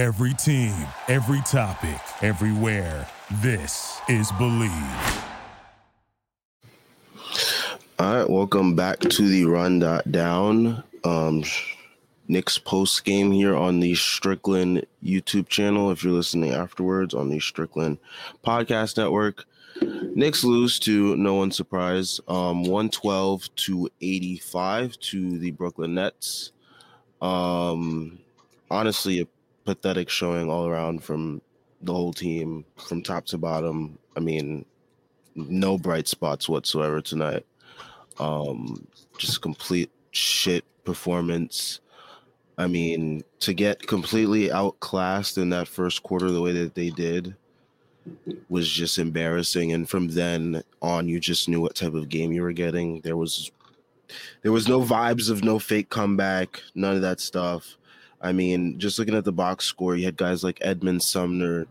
Every team, every topic, everywhere. This is Believe. All right, welcome back to the Run rundown. Um, Knicks post game here on the Strickland YouTube channel. If you're listening afterwards on the Strickland Podcast Network, Knicks lose to no one's surprise, um, 112 to 85 to the Brooklyn Nets. Um, honestly, a pathetic showing all around from the whole team, from top to bottom. I mean, no bright spots whatsoever tonight. Um, just complete shit performance. I mean, to get completely outclassed in that first quarter the way that they did was just embarrassing. And from then on, you just knew what type of game you were getting. There was there was no vibes of no fake comeback, none of that stuff. I mean, just looking at the box score, you had guys like Edmond Sumner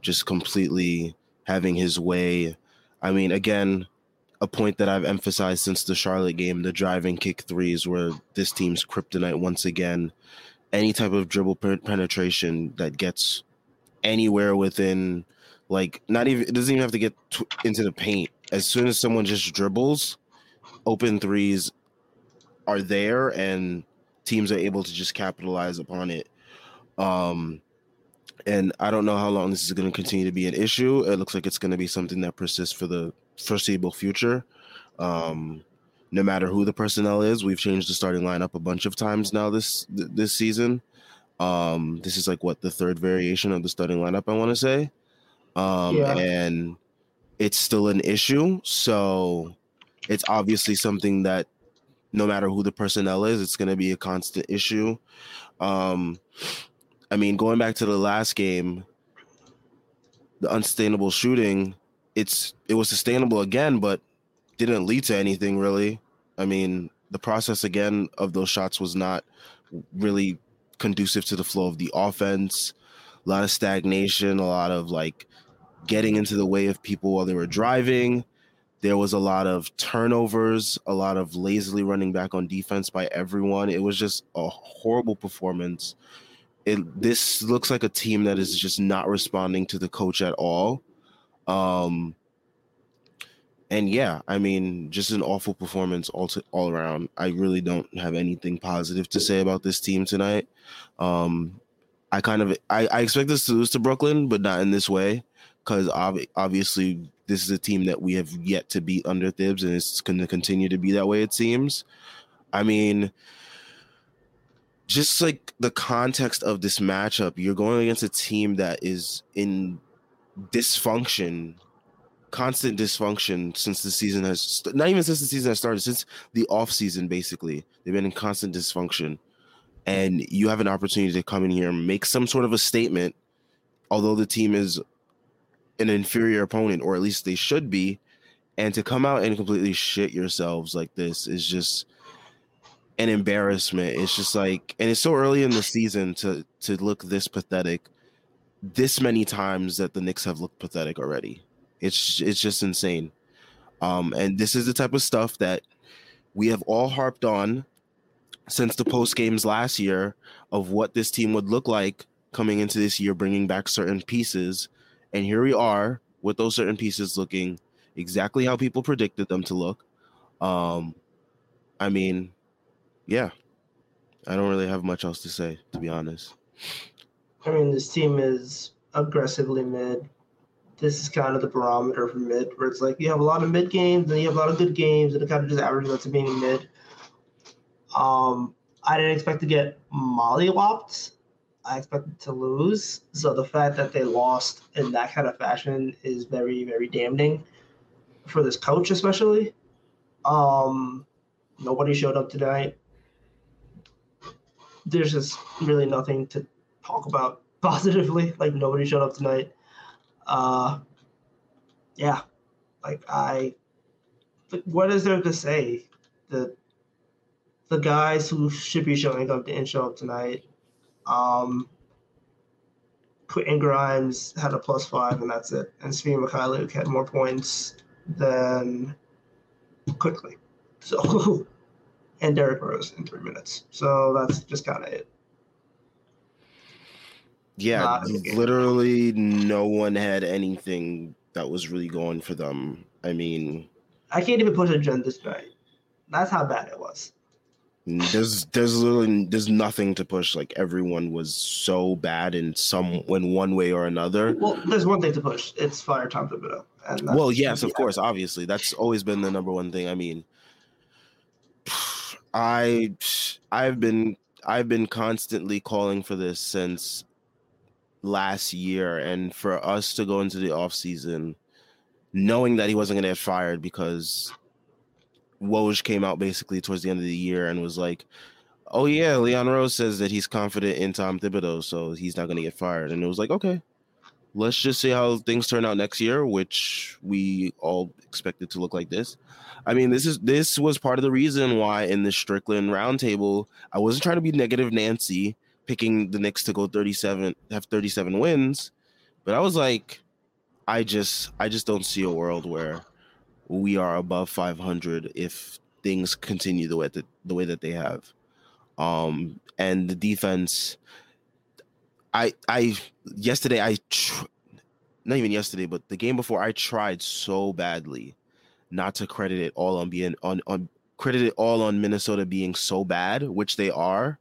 just completely having his way. I mean, again, a point that I've emphasized since the Charlotte game, the driving kick threes were this team's kryptonite once again. Any type of dribble penetration that gets anywhere within, like, not even, it doesn't even have to get t- into the paint. As soon as someone just dribbles, open threes are there and teams are able to just capitalize upon it. Um, and I don't know how long this is going to continue to be an issue. It looks like it's going to be something that persists for the foreseeable future. Um, no matter who the personnel is, we've changed the starting lineup a bunch of times now this this season. Um, this is like what the third variation of the starting lineup I want to say, um, yeah. and it's still an issue. So it's obviously something that no matter who the personnel is, it's going to be a constant issue. Um, I mean, going back to the last game, the unsustainable shooting it's it was sustainable again, but didn't lead to anything really. I mean, the process again of those shots was not really conducive to the flow of the offense. A lot of stagnation, a lot of like getting into the way of people while they were driving. There was a lot of turnovers, a lot of lazily running back on defense by everyone. It was just a horrible performance. It this looks like a team that is just not responding to the coach at all. Um, and yeah, I mean, just an awful performance all to, all around. I really don't have anything positive to say about this team tonight. Um, I kind of I, I expect us to lose to Brooklyn, but not in this way, because ob- obviously this is a team that we have yet to beat under Thibs, and it's going to continue to be that way. It seems. I mean, just like the context of this matchup, you're going against a team that is in dysfunction, constant dysfunction since the season has not even since the season has started, since the off season basically. They've been in constant dysfunction. And you have an opportunity to come in here and make some sort of a statement, although the team is an inferior opponent, or at least they should be, and to come out and completely shit yourselves like this is just an embarrassment. It's just like, and it's so early in the season to to look this pathetic this many times that the Knicks have looked pathetic already. It's it's just insane. Um, and this is the type of stuff that we have all harped on since the post games last year of what this team would look like coming into this year, bringing back certain pieces. And here we are with those certain pieces looking exactly how people predicted them to look. Um, I mean, yeah, I don't really have much else to say, to be honest. I mean, this team is aggressively mid. This is kind of the barometer for mid, where it's like you have a lot of mid games, and you have a lot of good games, and it kind of just averages out to being mid. Um, I didn't expect to get mollywopped. I expected to lose. So the fact that they lost in that kind of fashion is very, very damning for this coach, especially. Um, nobody showed up tonight. There's just really nothing to talk about positively. Like nobody showed up tonight. Uh, yeah, like I, what is there to say? The the guys who should be showing up didn't show up tonight. Um, Quentin Grimes had a plus five, and that's it. And Svi Mykhailiuk had more points than Quickley. So, and Derrick Rose in three minutes. So that's just kind of it. Yeah, Not a good game. literally no one had anything that was really going for them. I mean, I can't even push a gen this night. That's how bad it was. There's there's literally there's nothing to push. Like everyone was so bad in some in one way or another. Well, there's one thing to push. It's fire Tom Thibodeau. And Well, yes, of course, obviously. That's always been the number one thing. I mean, I I've been I've been constantly calling for this since last year and for us to go into the off season knowing that he wasn't going to get fired because Woj came out basically towards the end of the year and was like, "Oh yeah, Leon Rose says that he's confident in Tom Thibodeau, so he's not going to get fired." And it was like, "Okay, let's just see how things turn out next year, which we all expected to look like this. I mean, this is this was part of the reason why in the Strickland roundtable, I wasn't trying to be negative Nancy, picking the Knicks to go 37, have 37 wins, but I was like, I just I just don't see a world where we are above 500 if things continue the way that the way that they have. Um, and the defense I I yesterday I tr- not even yesterday, but the game before I tried so badly not to credit it all on being on on credit it all on Minnesota being so bad, which they are.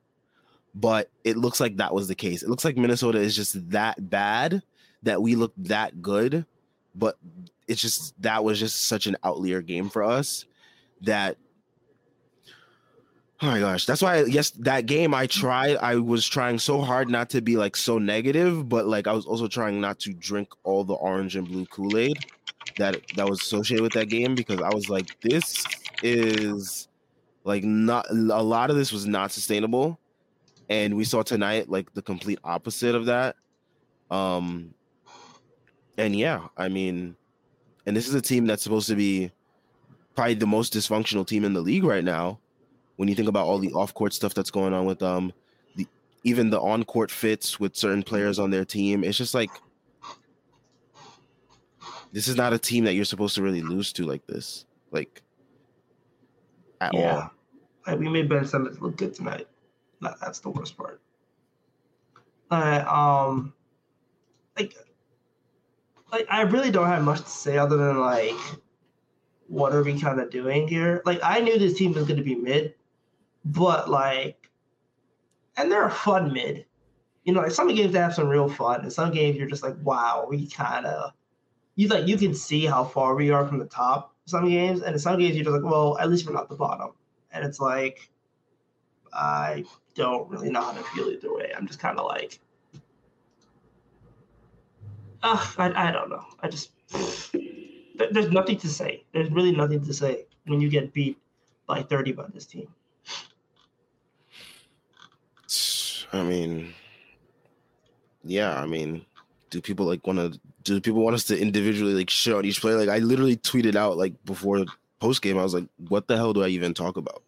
But it looks like that was the case. It looks like Minnesota is just that bad that we look that good, but it's just that was just such an outlier game for us that Oh my gosh, that's why yes, that game I tried. I was trying so hard not to be like so negative, but like I was also trying not to drink all the orange and blue Kool Aid that that was associated with that game because I was like, this is like not a lot of this was not sustainable, and we saw tonight like the complete opposite of that. Um, and yeah, I mean, and this is a team that's supposed to be probably the most dysfunctional team in the league right now when you think about all the off-court stuff that's going on with them, the even the on-court fits with certain players on their team, it's just like this is not a team that you're supposed to really lose to like this, like at Yeah. all. Like we made Ben Simmons look good tonight. That, that's the worst part. Uh, um, like, like I really don't have much to say other than like, what are we kind of doing here? Like, I knew this team was going to be mid, but like, and they're a fun mid. You know, like some games they have some real fun, and some games you're just like, wow, we kind of, you like you can see how far we are from the top. Some games, and in some games you're just like, well, at least we're not the bottom and it's like I don't really know how to feel either way. I'm just kind of like, uh, I, I don't know. I just there's nothing to say. There's really nothing to say when you get beat by 30 by this team. I mean, yeah, I mean, do people like want to? Do people want us to individually like shit on each player? Like, I literally tweeted out like before post game, I was like, "What the hell do I even talk about?"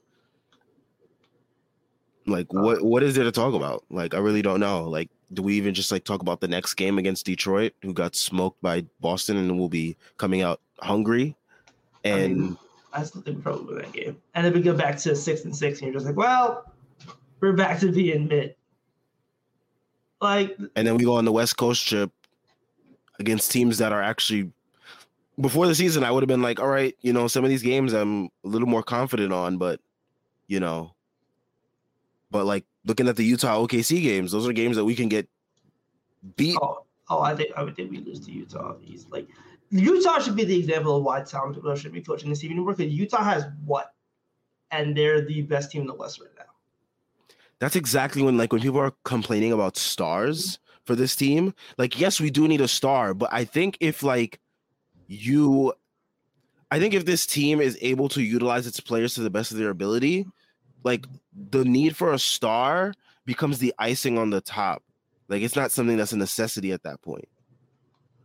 Like, what what is there to talk about? Like, I really don't know. Like, do we even just like talk about the next game against Detroit, who got smoked by Boston and will be coming out hungry? I And mean, I still think probably win that game. And then we go back to six and six, and you're just like, well, we're back to being mid. Like, and then we go on the West Coast trip against teams that are actually before the season I would have been like, all right, you know, some of these games I'm a little more confident on, but you know, but like looking at the Utah OKC games, those are games that we can get beat. Oh, oh, I think I would think we lose to Utah. He's like Utah should be the example of why Tom Thibodeau should be coaching this anymore because Utah has what, and they're the best team in the West right now. That's exactly when like when people are complaining about stars for this team, like yes, we do need a star, but I think if like you I think if this team is able to utilize its players to the best of their ability, like the need for a star becomes the icing on the top. Like it's not something that's a necessity at that point.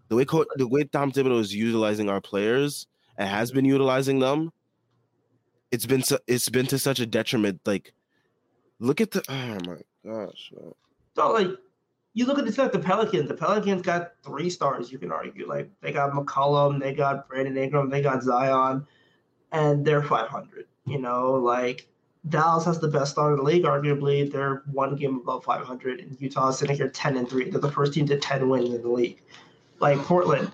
The way co- the way Tom Thibodeau is utilizing our players and has been utilizing them, it's been su- it's been to such a detriment. Like, look at the oh my gosh, man. So like, you look at the like the Pelicans. The Pelicans got three stars. You can argue like they got McCollum, they got Brandon Ingram, they got Zion, and they're 500. You know, like Dallas has the best start in the league, arguably. They're one game above 500, and Utah is sitting here 10 and 3. They're the first team to 10 wins in the league. Like Portland,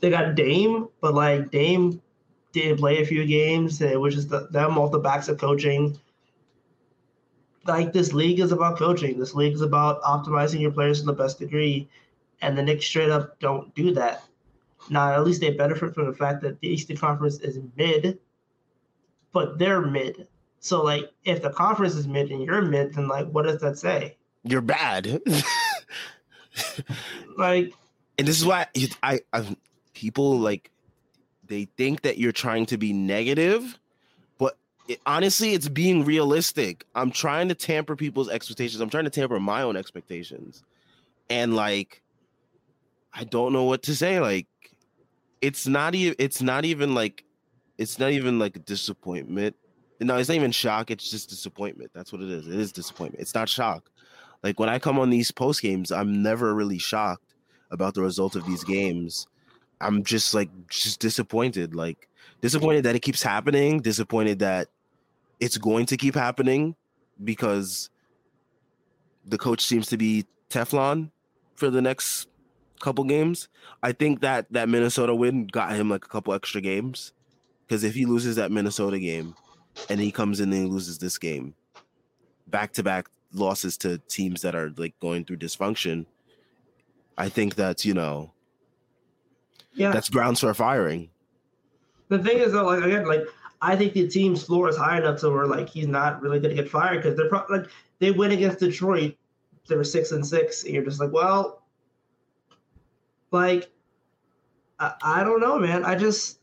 they got Dame, but like Dame did play a few games, uh, which is the, them off the backs of coaching. Like this league is about coaching. This league is about optimizing your players to the best degree, and the Knicks straight up don't do that. Now, at least they benefit from the fact that the Eastern Conference is mid, but they're mid. So, like, if the conference is mid and you're mid, then like, what does that say? You're bad. like, and this is why I, I people like they think that you're trying to be negative, but it, honestly, it's being realistic. I'm trying to tamper people's expectations. I'm trying to tamper my own expectations, and like, I don't know what to say. Like, it's not even. It's not even like. It's not even like a disappointment. No, it's not even shock. It's just disappointment. That's what it is. It is disappointment. It's not shock. Like when I come on these post games, I'm never really shocked about the result of these games I'm just like just disappointed. Like disappointed that it keeps happening, disappointed that it's going to keep happening because the coach seems to be Teflon for the next couple games. I think that that Minnesota win got him like a couple extra games because if he loses that Minnesota game and he comes in and he loses this game, back to back losses to teams that are like going through dysfunction, I think that's you know yeah, that's grounds for firing. The thing is, though, like again, like I think the team's floor is high enough to where like he's not really going to get fired because they're probably like they win against Detroit, they were six and six, and you're just like, well, like I, I don't know, man. I just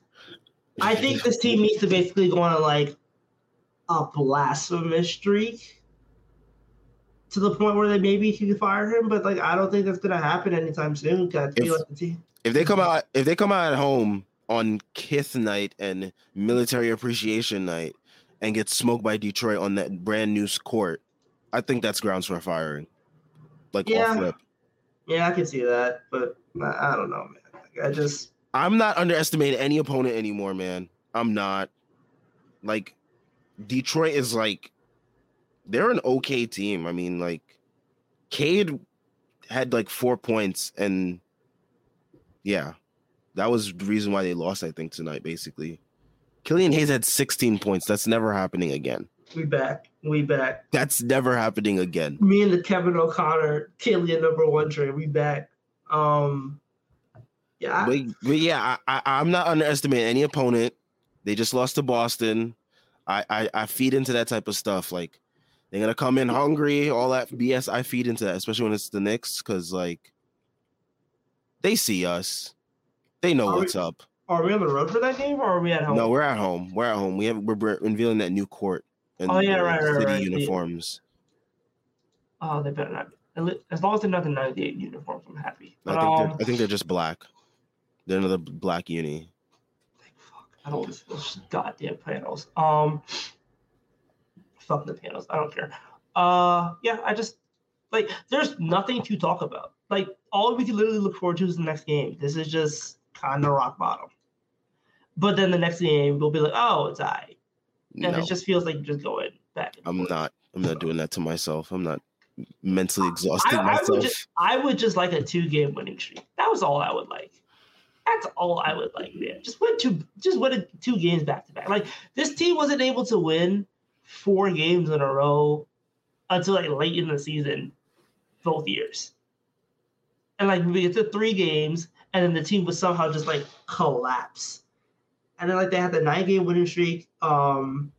I think this team needs to basically go on a like a blasphemous streak to the point where they maybe can fire him, but like I don't think that's gonna happen anytime soon. Cause I like the team if they come out if they come out at home on Kith night and military appreciation night and get smoked by Detroit on that brand new court, I think that's grounds for firing. Like yeah. flip. Yeah, I can see that, but I don't know, man. Like, I just I'm not underestimating any opponent anymore, man. I'm not. Like Detroit is like they're an okay team. I mean, like Cade had like four points and yeah, that was the reason why they lost. I think tonight, basically. Killian Hayes had 16 points. That's never happening again. We back. We back. That's never happening again. Me and the Kevin O'Connor, Killian number one trade. We back. Um, yeah. But, but yeah, I, I, am not underestimating any opponent. They just lost to Boston. I, I, I feed into that type of stuff. Like they're gonna come in hungry, all that BS. I feed into that, especially when it's the Knicks, because like they see us. They know are what's we, up. Are we on the road for that game, or are we at home? No, we're at home. We're at home. We have we're unveiling that new court and oh yeah, right, right, city right. uniforms. Oh, they better not. As long as they're not the '98 uniforms, I'm happy. But, I think um, I think they're just black. They're another black uni. Fuck, I don't want those goddamn panels. Um, fuck the panels. I don't care. Uh, yeah, I just like there's nothing to talk about. Like all we can literally look forward to is the next game. This is just kind of rock bottom. But then the next game we'll be like, oh, it's I, and no. it just feels like you're just going back. I'm forth. not. I'm not doing that to myself. I'm not mentally exhausting I, I myself. Would just, I would just like a two game winning streak. That was all I would like. That's all I would like, man. Just win two, just win two games back to back. Like this team wasn't able to win four games in a row until like late in the season, both years and like we get to three games, and then the team would somehow just like collapse. And then like they had the nine game winning streak um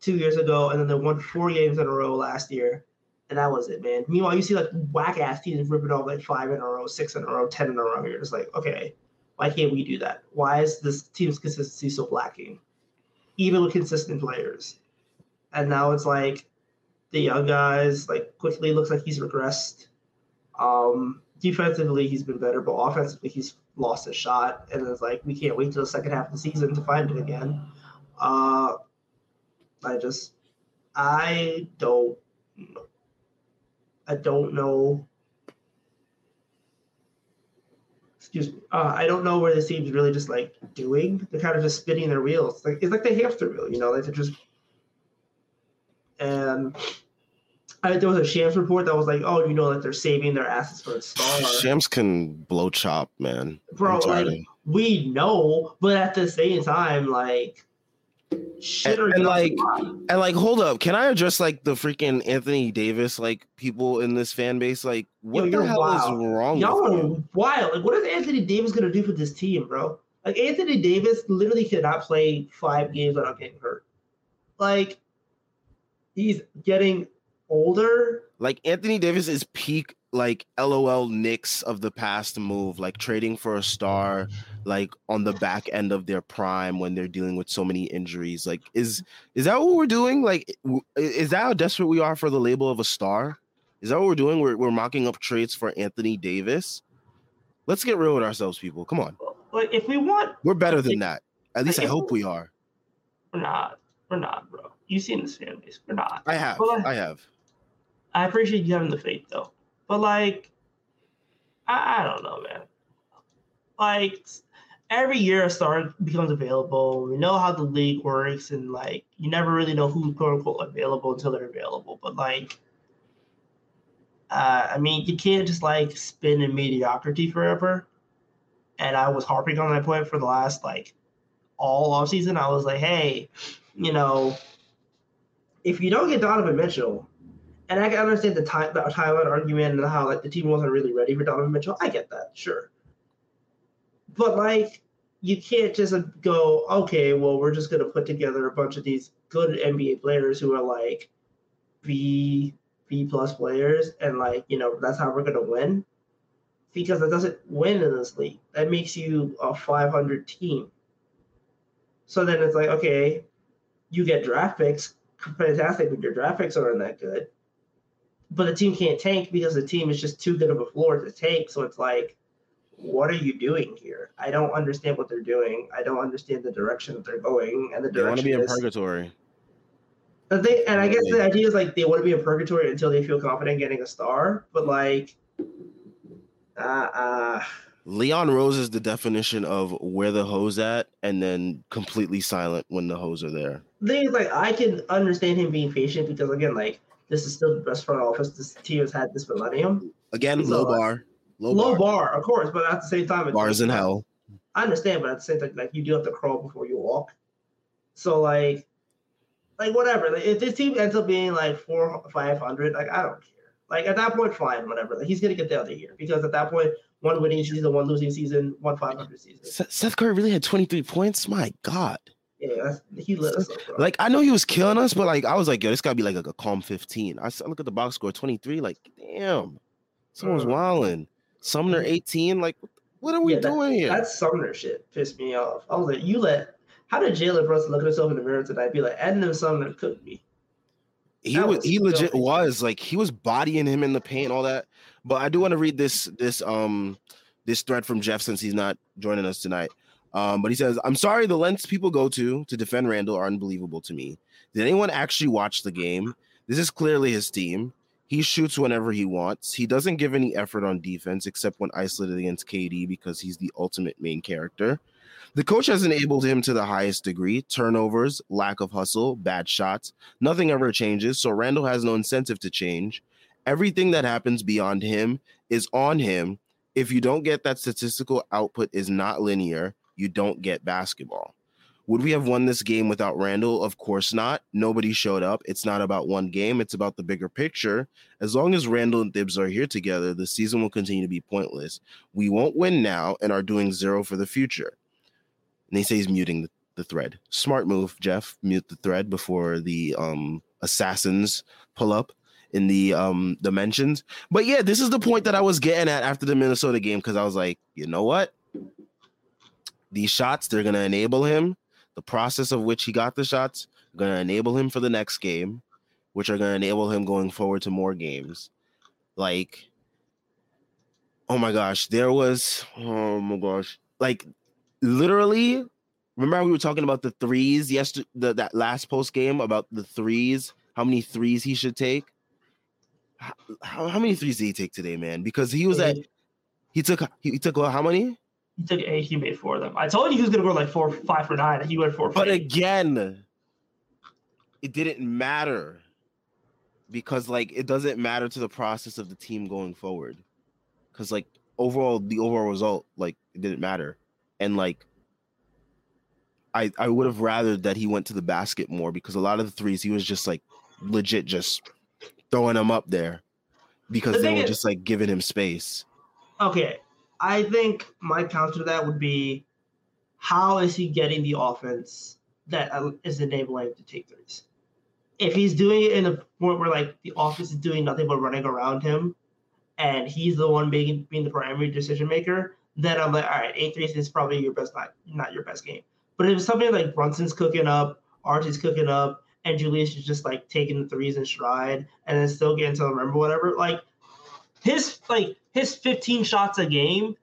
two years ago, and then they won four games in a row last year. And that was it, man. Meanwhile, you see like whack ass teams ripping off like five in a row, six in a row, ten in a row. You're just like, okay, why can't we do that? Why is this team's consistency so lacking? Even with consistent players. And now it's like the young guys, like Quickley looks like he's regressed. Um, defensively he's been better, but offensively he's lost his shot, and it's like we can't wait till the second half of the season to find it again. Uh, I just I don't I don't know. Excuse me. Uh, I don't know where this team's really just like doing. They're kind of just spinning their wheels. Like it's like the hamster wheel, you know. Like they're just and I, there was a Shams report that was like, "Oh, you know, that they're saving their assets for a star." Shams can blow chop, man. Bro, like we know, but at the same time, like shit And- and, like. And like, hold up, can I address like the freaking Anthony Davis like people in this fan base? Like, what Yo, the hell wild. is wrong? Y'all are wild. Like, what is Anthony Davis gonna do for this team, bro? Like, Anthony Davis literally cannot play five games without getting hurt. Like, he's getting older. Like Anthony Davis is peak like LOL Knicks of the past move, like trading for a star, like on the back end of their prime when they're dealing with so many injuries. Like, is mm-hmm. is that what we're doing? Like, is that how desperate we are for the label of a star? Is that what we're doing? We're we're mocking up trades for Anthony Davis. Let's get real with ourselves, people. Come on, Like, if we want, we're better than that. At least I hope we are. we're not. We're not, bro. You've seen this fan base. We're not. I have. I- I have. I appreciate you having the faith though. But like I, I don't know, man. Like every year a star becomes available. We know how the league works and like you never really know who's quote unquote available until they're available. But like uh, I mean, you can't just like spin in mediocrity forever. And I was harping on that point for the last like all off season. I was like, hey, you know, if you don't get Donovan Mitchell, and I can understand the time the timeline argument and how like the team wasn't really ready for Donovan Mitchell. I get that, sure. But like you can't just go, okay, well, we're just gonna put together a bunch of these good NBA players who are like B B plus players and like, you know, that's how we're gonna win. Because that doesn't win in this league. That makes you a five hundred team. So then it's like, okay, you get draft picks, fantastic, but your draft picks aren't that good but the team can't tank because the team is just too good of a floor to tank. So it's like, what are you doing here? I don't understand what they're doing. I don't understand the direction that they're going and the They want to be in purgatory. But they, and I guess the idea is like they want to be in purgatory until they feel confident getting a star. But like, uh, uh Leon Rose is the definition of where the hose at, and then completely silent when the hose are there. the thing is like I can understand him being patient because again, like this is still the best front office this team has had this millennium. Again, He's low bar, low, Low bar, bar, of course, but at the same time, it's bars in hell. I understand, but at the same time, like you do have to crawl before you walk. So like, like whatever. Like, if this team ends up being like four, five hundred, like I don't care. Like at that point, fine, whatever. Like he's gonna get the other year because at that point, one winning season, one losing season, one five hundred season. Seth Curry really had 23 points. My God. Yeah, that's, he lit us up. Like I know he was killing us, but like I was like, yo, this gotta be like a, a calm 15. I look at the box score 23, like, damn, someone's Mm. wilding. Sumner 18, like, what are we Yeah, that- doing here? That Sumner shit pissed me off. I was like, you let. How did Jalen Brunson look at himself in the mirror tonight? Be like, then Sumner cooked me. he was, was he legit was like he was bodying him in the paint, all that. But I do want to read this this um this thread from Geoff since he's not joining us tonight. Um, but he says, I'm sorry, the lengths people go to to defend Randle are unbelievable to me. Did anyone actually watch the game? This is clearly his team. He shoots whenever he wants. He doesn't give any effort on defense except when isolated against KD because he's the ultimate main character. The coach has enabled him to the highest degree. Turnovers, lack of hustle, bad shots. Nothing ever changes, so Randle has no incentive to change. Everything that happens beyond him is on him. If you don't get that statistical output is not linear, you don't get basketball. Would we have won this game without Randle? Of course not. Nobody showed up. It's not about one game, it's about the bigger picture. As long as Randle and Thibs are here together, the season will continue to be pointless. We won't win now and are doing zero for the future. And he says he's muting the, the thread. Smart move, Geoff. Mute the thread before the um assassins pull up in the um the mentions. But yeah, this is the point that I was getting at after the Minnesota game because I was like, you know what? These shots, they're gonna enable him. The process of which he got the shots, gonna enable him for the next game, which are gonna enable him going forward to more games. Like, oh my gosh, there was oh my gosh, like literally. Remember how we were talking about the threes yesterday, the, that last post game about the threes, how many threes he should take? How, how, many threes did he take today, man? Because he was at he, took he, took how many? He took eight. He made four of them. I told you he was gonna go like four, five for nine. He went four. But eight. again, it didn't matter. because like it doesn't matter to the process of the team going forward. Because like overall, the overall result like it didn't matter, and like I I would have rather that he went to the basket more because a lot of the threes he was just like legit just throwing them up there because The they were is- just like giving him space. Okay, I think my counter to that would be, how is he getting the offense that uh, enabling him to take threes? If he's doing it in a point where like the offense is doing nothing but running around him, and he's the one being being the primary decision maker, then I'm like, all right, eight threes is probably your best not not your best game. But if it's something like Brunson's cooking up, RJ's cooking up, and Julius is just like taking the threes in stride and then still getting to the rim or whatever, like his like his 15 shots a game,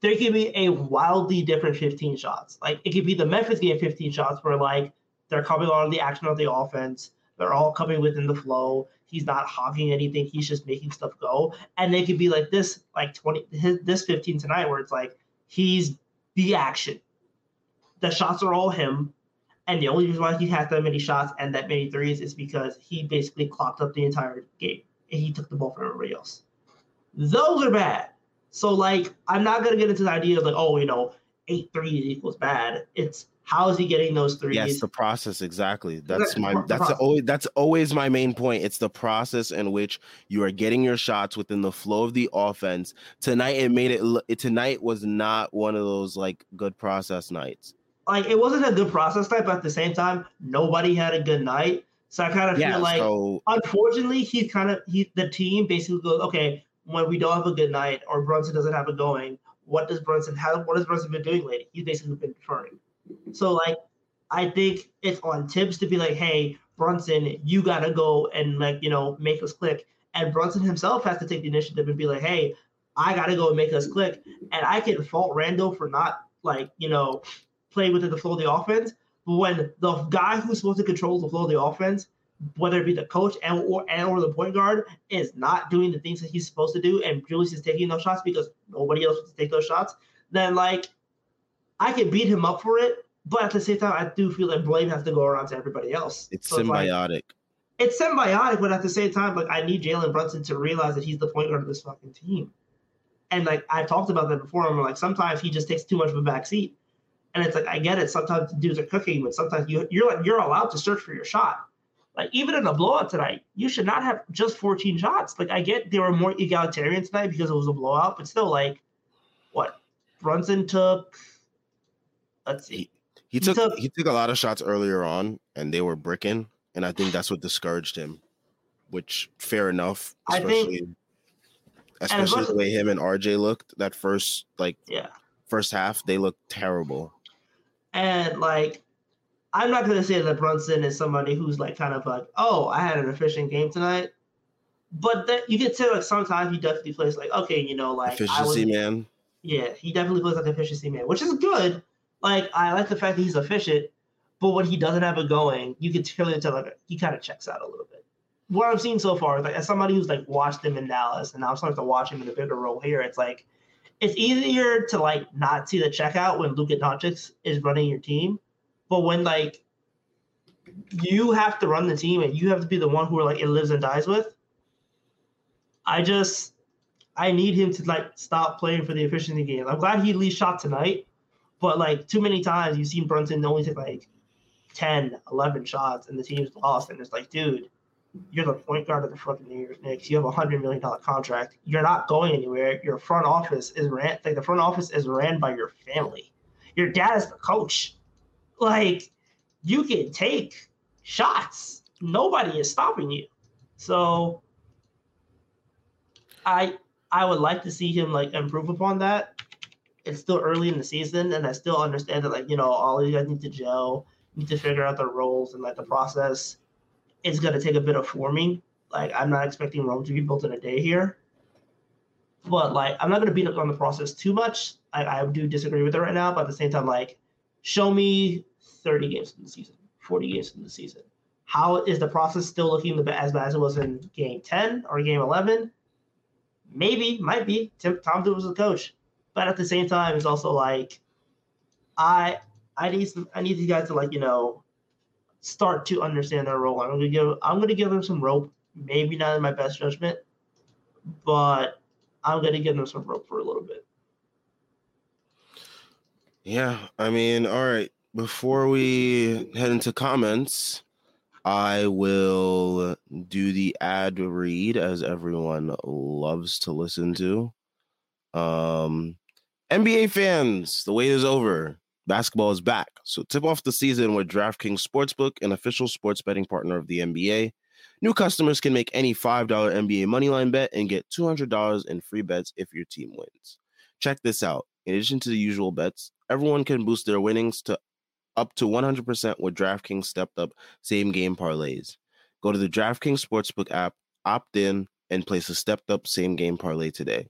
there could be a wildly different 15 shots. Like it could be the Memphis game 15 shots where like they're coming of the action of the offense. They're all coming within the flow. He's not hogging anything. He's just making stuff go. And they could be like this, like 20, his, this 15 tonight, where it's like he's the action. The shots are all him. And the only reason why he had that many shots and that many threes is because he basically clocked up the entire game. And he took the ball from everybody else. Those are bad. So like I'm not gonna get into the idea of like, oh, you know, eight threes equals bad. It's how is he getting those threes? Yes, the process exactly. That's my pro- the that's always that's always my main point. It's the process in which you are getting your shots within the flow of the offense. Tonight it made it, look- it tonight was not one of those like good process nights. like it wasn't a good process night, but at the same time, nobody had a good night. So I kind of Yeah, feel like so unfortunately he kind of he the team basically goes, okay, when we don't have a good night or Brunson doesn't have it going, what does Brunson have what has Brunson been doing lately? He's basically been deferring. So like I think it's on Thibs to be like, hey, Brunson, you gotta go and like, you know, make us click. And Brunson himself has to take the initiative and be like, hey, I gotta go and make us click. And I can fault Randle for not like, you know, playing within the flow of the offense. But when the guy who's supposed to control the flow of the offense, whether it be the coach and or and or the point guard, is not doing the things that he's supposed to do, and Julius is taking those shots because nobody else wants to take those shots, then like I can beat him up for it. But at the same time, I do feel that blame has to go around to everybody else. it's So symbiotic. it's symbiotic, but at the same time, like I need Jalen Brunson to realize that he's the point guard of this fucking team. And like I've talked about that before, I'm like sometimes he just takes too much of a backseat. And it's like I get it. Sometimes dudes are cooking, but sometimes you you're like you're allowed to search for your shot. Like even in a blowout tonight, you should not have just 14 shots. Like I get they were more egalitarian tonight because it was a blowout, but still, like what Brunson took. Let's see. He took took- he took a lot of shots earlier on, and they were bricking, and I think that's what discouraged him. Which fair enough, I think- especially especially the way him and RJ looked that first like Yeah. first half. They looked terrible. And like, I'm not gonna say that Brunson is somebody who's like kind of like, oh, I had an efficient game tonight. But that you can say like sometimes he definitely plays like, okay, you know, like I was, Efficiency, man. yeah, he definitely plays like efficiency man, which is good. Like I like the fact that he's efficient, but when he doesn't have it going, you can clearly tell like he kind of checks out a little bit. What I've seen so far, like as somebody who's like watched him in Dallas and now I'm starting to watch him in a bigger role here, it's like it's easier to like not see the checkout when Luka Doncic is running your team, but when like you have to run the team and you have to be the one who like it lives and dies with. I just I need him to like stop playing for the efficiency game. I'm glad he at least shot tonight, but like too many times you've seen Brunson only take like 10, 11 shots and the team's lost. And it's like, dude, you're the point guard of the fucking New York Knicks. You have a hundred million dollar contract. You're not going anywhere. Your front office is ran like the front office is ran by your family. Your dad is the coach. Like you can take shots. Nobody is stopping you. So I I would like to see him like improve upon that. It's still early in the season, and I still understand that like you know all you guys need to gel, need to figure out their roles, and like the process is gonna take a bit of forming. Like I'm not expecting Rome to be built in a day here, but like I'm not gonna beat up on the process too much. I, I do disagree with it right now, but at the same time, like show me 30 games in the season, 40 games in the season. How is the process still looking as bad as it was in game 10 or game 11? Maybe, might be. Tim, Tom Thibodeau was the coach, but at the same time, it's also like, I I need some I need these guys to like you know start to understand their role. I'm gonna give I'm gonna give them some rope. maybe not in my best judgment, but I'm gonna give them some rope for a little bit. Yeah, I mean, all right. Before we head into comments, I will do the ad read as everyone loves to listen to. Um, NBA fans, the wait is over. Basketball is back. So tip off the season with DraftKings Sportsbook, an official sports betting partner of the NBA. New customers can make any $5 NBA moneyline bet and get $200 in free bets if your team wins. Check this out. In addition to the usual bets, everyone can boost their winnings to up to 100% with DraftKings stepped up same game parlays. Go to the DraftKings Sportsbook app, opt in, and place a stepped up same game parlay today.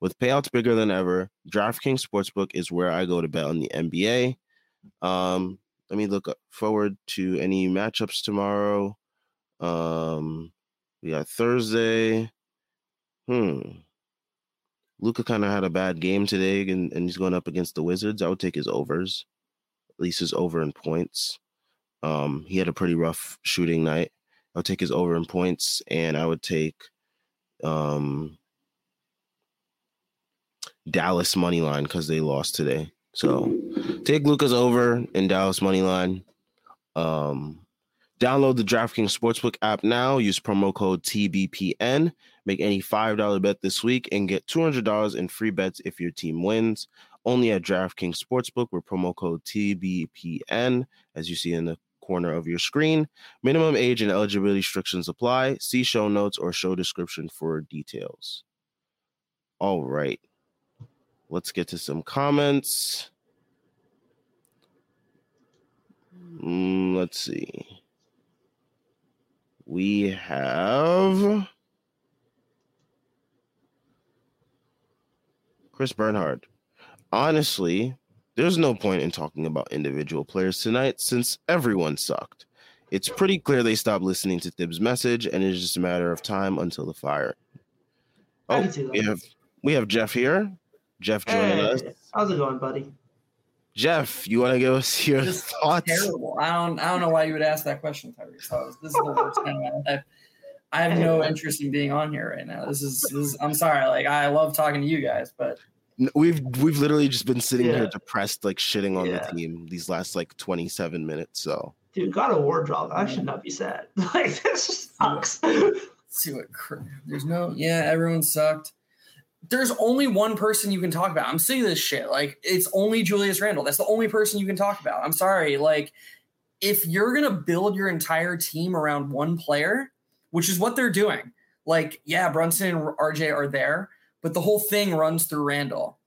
With payouts bigger than ever, DraftKings Sportsbook is where I go to bet on the NBA. Um, let me look forward to any matchups tomorrow. Um, we got Thursday. Hmm. Luka kind of had a bad game today, and, and he's going up against the Wizards. I would take his overs, at least his over in points. Um, he had a pretty rough shooting night. I would take his over in points, and I would take um Dallas money line because they lost today. So take Luka's over in Dallas money line. Um, download the DraftKings Sportsbook app now. Use promo code TBPN. Make any $5 bet this week and get $200 in free bets if your team wins. Only at DraftKings Sportsbook with promo code TBPN, as you see in the corner of your screen. Minimum age and eligibility restrictions apply. See show notes or show description for details. All right. Let's get to some comments. Mm, let's see. We have Chris Bernhard. Honestly, there's no point in talking about individual players tonight since everyone sucked. It's pretty clear they stopped listening to Thibs' message, and it's just a matter of time until the fire. Oh, we have we have Geoff here. Geoff joining hey, us. How's it going, buddy? Geoff, you want to give us your this thoughts? Terrible. I don't. I don't know why you would ask that question, Tyrese. This is the worst time I, I have no interest in being on here right now. This is, this is. I'm sorry. Like I love talking to you guys, but we've we've literally just been sitting yeah. here depressed, like shitting on yeah. the team these last like 27 minutes. So, dude, got a wardrobe. I should not be sad. Like this sucks. See what? There's no. Yeah, everyone sucked there's only one person you can talk about. I'm seeing this shit. Like it's only Julius Randle. That's the only person you can talk about. I'm sorry. Like if you're gonna build your entire team around one player, which is what they're doing. Like yeah, Brunson and RJ are there, but the whole thing runs through Randle.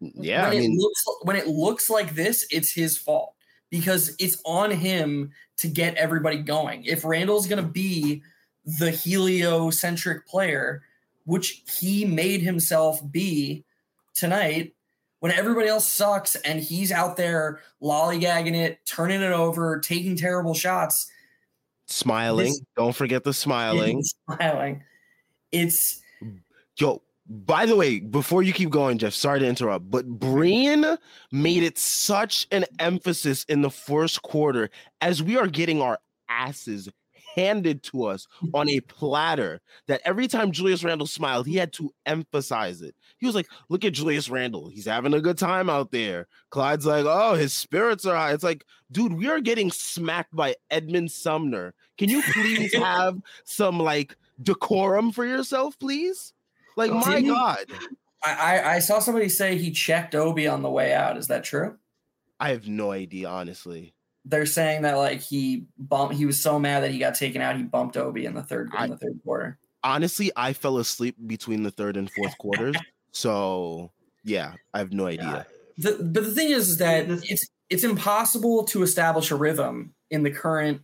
Yeah, when I mean, it looks when it looks like this, it's his fault because it's on him to get everybody going. If Randle's gonna be the heliocentric player which he made himself be tonight when everybody else sucks and he's out there lollygagging it, turning it over, taking terrible shots. Smiling. This, Don't forget the smiling. Smiling. It's yo. By the way, before you keep going, Geoff, sorry to interrupt, but Breen made it such an emphasis in the first quarter as we are getting our asses handed to us on a platter that every time Julius Randle smiled, he had to emphasize it. He was like, Look at Julius Randle. He's having a good time out there. Clyde's like, Oh, his spirits are high. It's like, dude, we are getting smacked by Edmond Sumner. Can you please have some like decorum for yourself, please? Like, my God. I, I saw somebody say he checked Obi on the way out. Is that true? I have no idea, honestly they're saying that like he bumped he was so mad that he got taken out he bumped Obi in the third in the third quarter. Honestly, I fell asleep between the third and fourth quarters. so yeah, I have no idea. Yeah. The, but the thing is, is that it's it's impossible to establish a rhythm in the current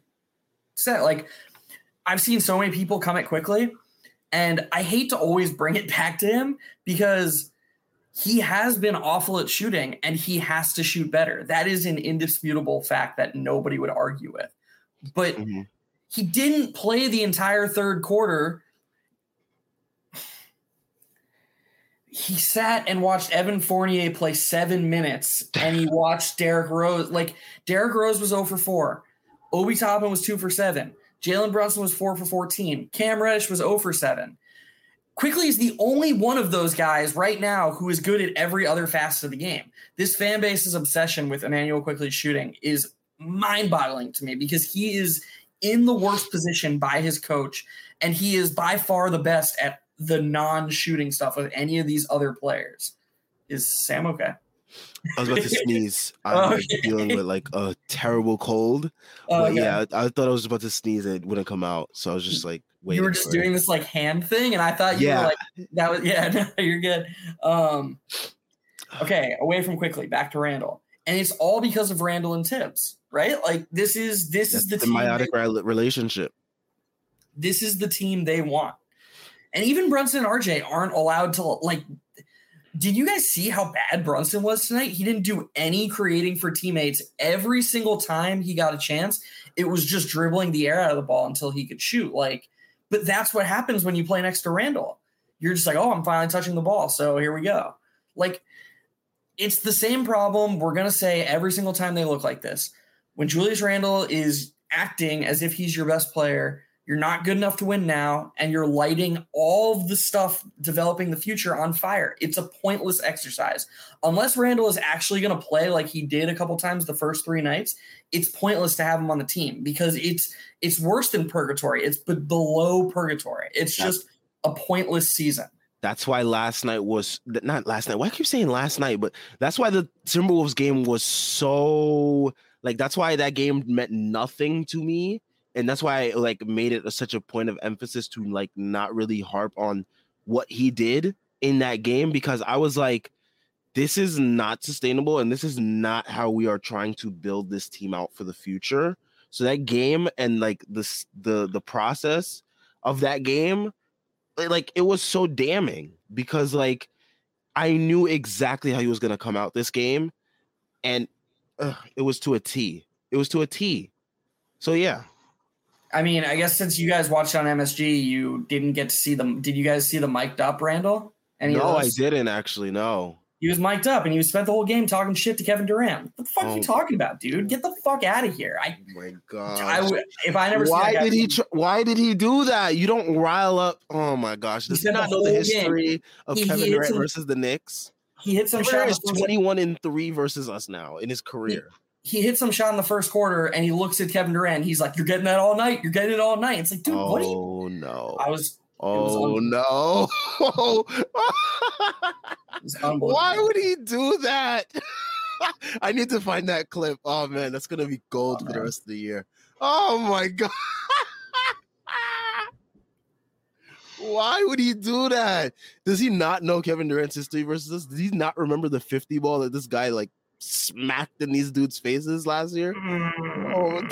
set. Like I've seen so many people come at Quickley, and I hate to always bring it back to him because he has been awful at shooting and he has to shoot better. That is an indisputable fact that nobody would argue with. But mm-hmm. he didn't play the entire third quarter. He sat and watched Evan Fournier play seven minutes and he watched Derrick Rose. Like Derrick Rose was 0 for 4. Obi Toppin was 2 for 7. Jalen Brunson was four for 14. Cam Reddish was 0 for 7. Quickley is the only one of those guys right now who is good at every other facet of the game. This fan base's obsession with Immanuel Quickley shooting is mind boggling to me because he is in the worst position by his coach, and he is by far the best at the non shooting stuff of any of these other players. Is Sam okay? I was about to sneeze. I'm okay. like dealing with like a terrible cold. But okay. yeah, I, I, thought I was about to sneeze and it wouldn't come out. So I was just like waiting. You were just doing it. this like hand thing, and I thought you yeah. were like that was yeah, no, you're good. Um okay, away from Quickley, back to Randle. And it's all because of Randle and Thibs, right? Like this is this That's is the symbiotic they, relationship. This is the team they want. And even Brunson and RJ aren't allowed to like did you guys see how bad Brunson was tonight? He didn't do any creating for teammates. Every single time he got a chance, it was just dribbling the air out of the ball until he could shoot. Like, but that's what happens when you play next to Randle. You're just like, oh, I'm finally touching the ball. So here we go. Like, it's the same problem. We're going to say every single time they look like this. When Julius Randle is acting as if he's your best player, you're not good enough to win now, and you're lighting all of the stuff developing the future on fire. It's a pointless exercise. Unless Randle is actually going to play like he did a couple times the first three nights, it's pointless to have him on the team because it's it's worse than purgatory. It's below purgatory. It's just a pointless season. That's why last night was not last night. Why I keep saying last night? But that's why the Timberwolves game was so like that's why that game meant nothing to me and that's why I like made it a, such a point of emphasis to like not really harp on what he did in that game because I was like, this is not sustainable and this is not how we are trying to build this team out for the future. So that game and like this the the process of that game, like it was so damning because like I knew exactly how he was gonna come out this game, and uh, it was to a T. It was to a T. So yeah, I mean, I guess since you guys watched on MSG, you didn't get to see them. Did you guys see the mic'd up Randle? Any no, I didn't actually. No. He was mic'd up and he spent the whole game talking shit to Kevin Durant. What the fuck oh. are you oh. talking about, dude? Get the fuck out of here! I, oh my god! I, if I never, why did he? Tr- why did he do that? You don't rile up. Oh my gosh! Does he, he not know the history game. of he, Kevin he Durant versus the Knicks? He hit some shots. Twenty-one in three versus us now in his career he hits some shot in the first quarter and he looks at Kevin Durant. He's like, "You're getting that all night. You're getting it all night." It's like, dude, oh, what? Are you? no! I was. Oh no! Why would he do that? I need to find that clip. Oh man, that's gonna be gold oh, for the rest of the year. Oh my god! Why would he do that? Does he not know Kevin Durant's history versus this? Does he not remember the 50 ball that this guy like smacked in these dudes' faces last year. Oh.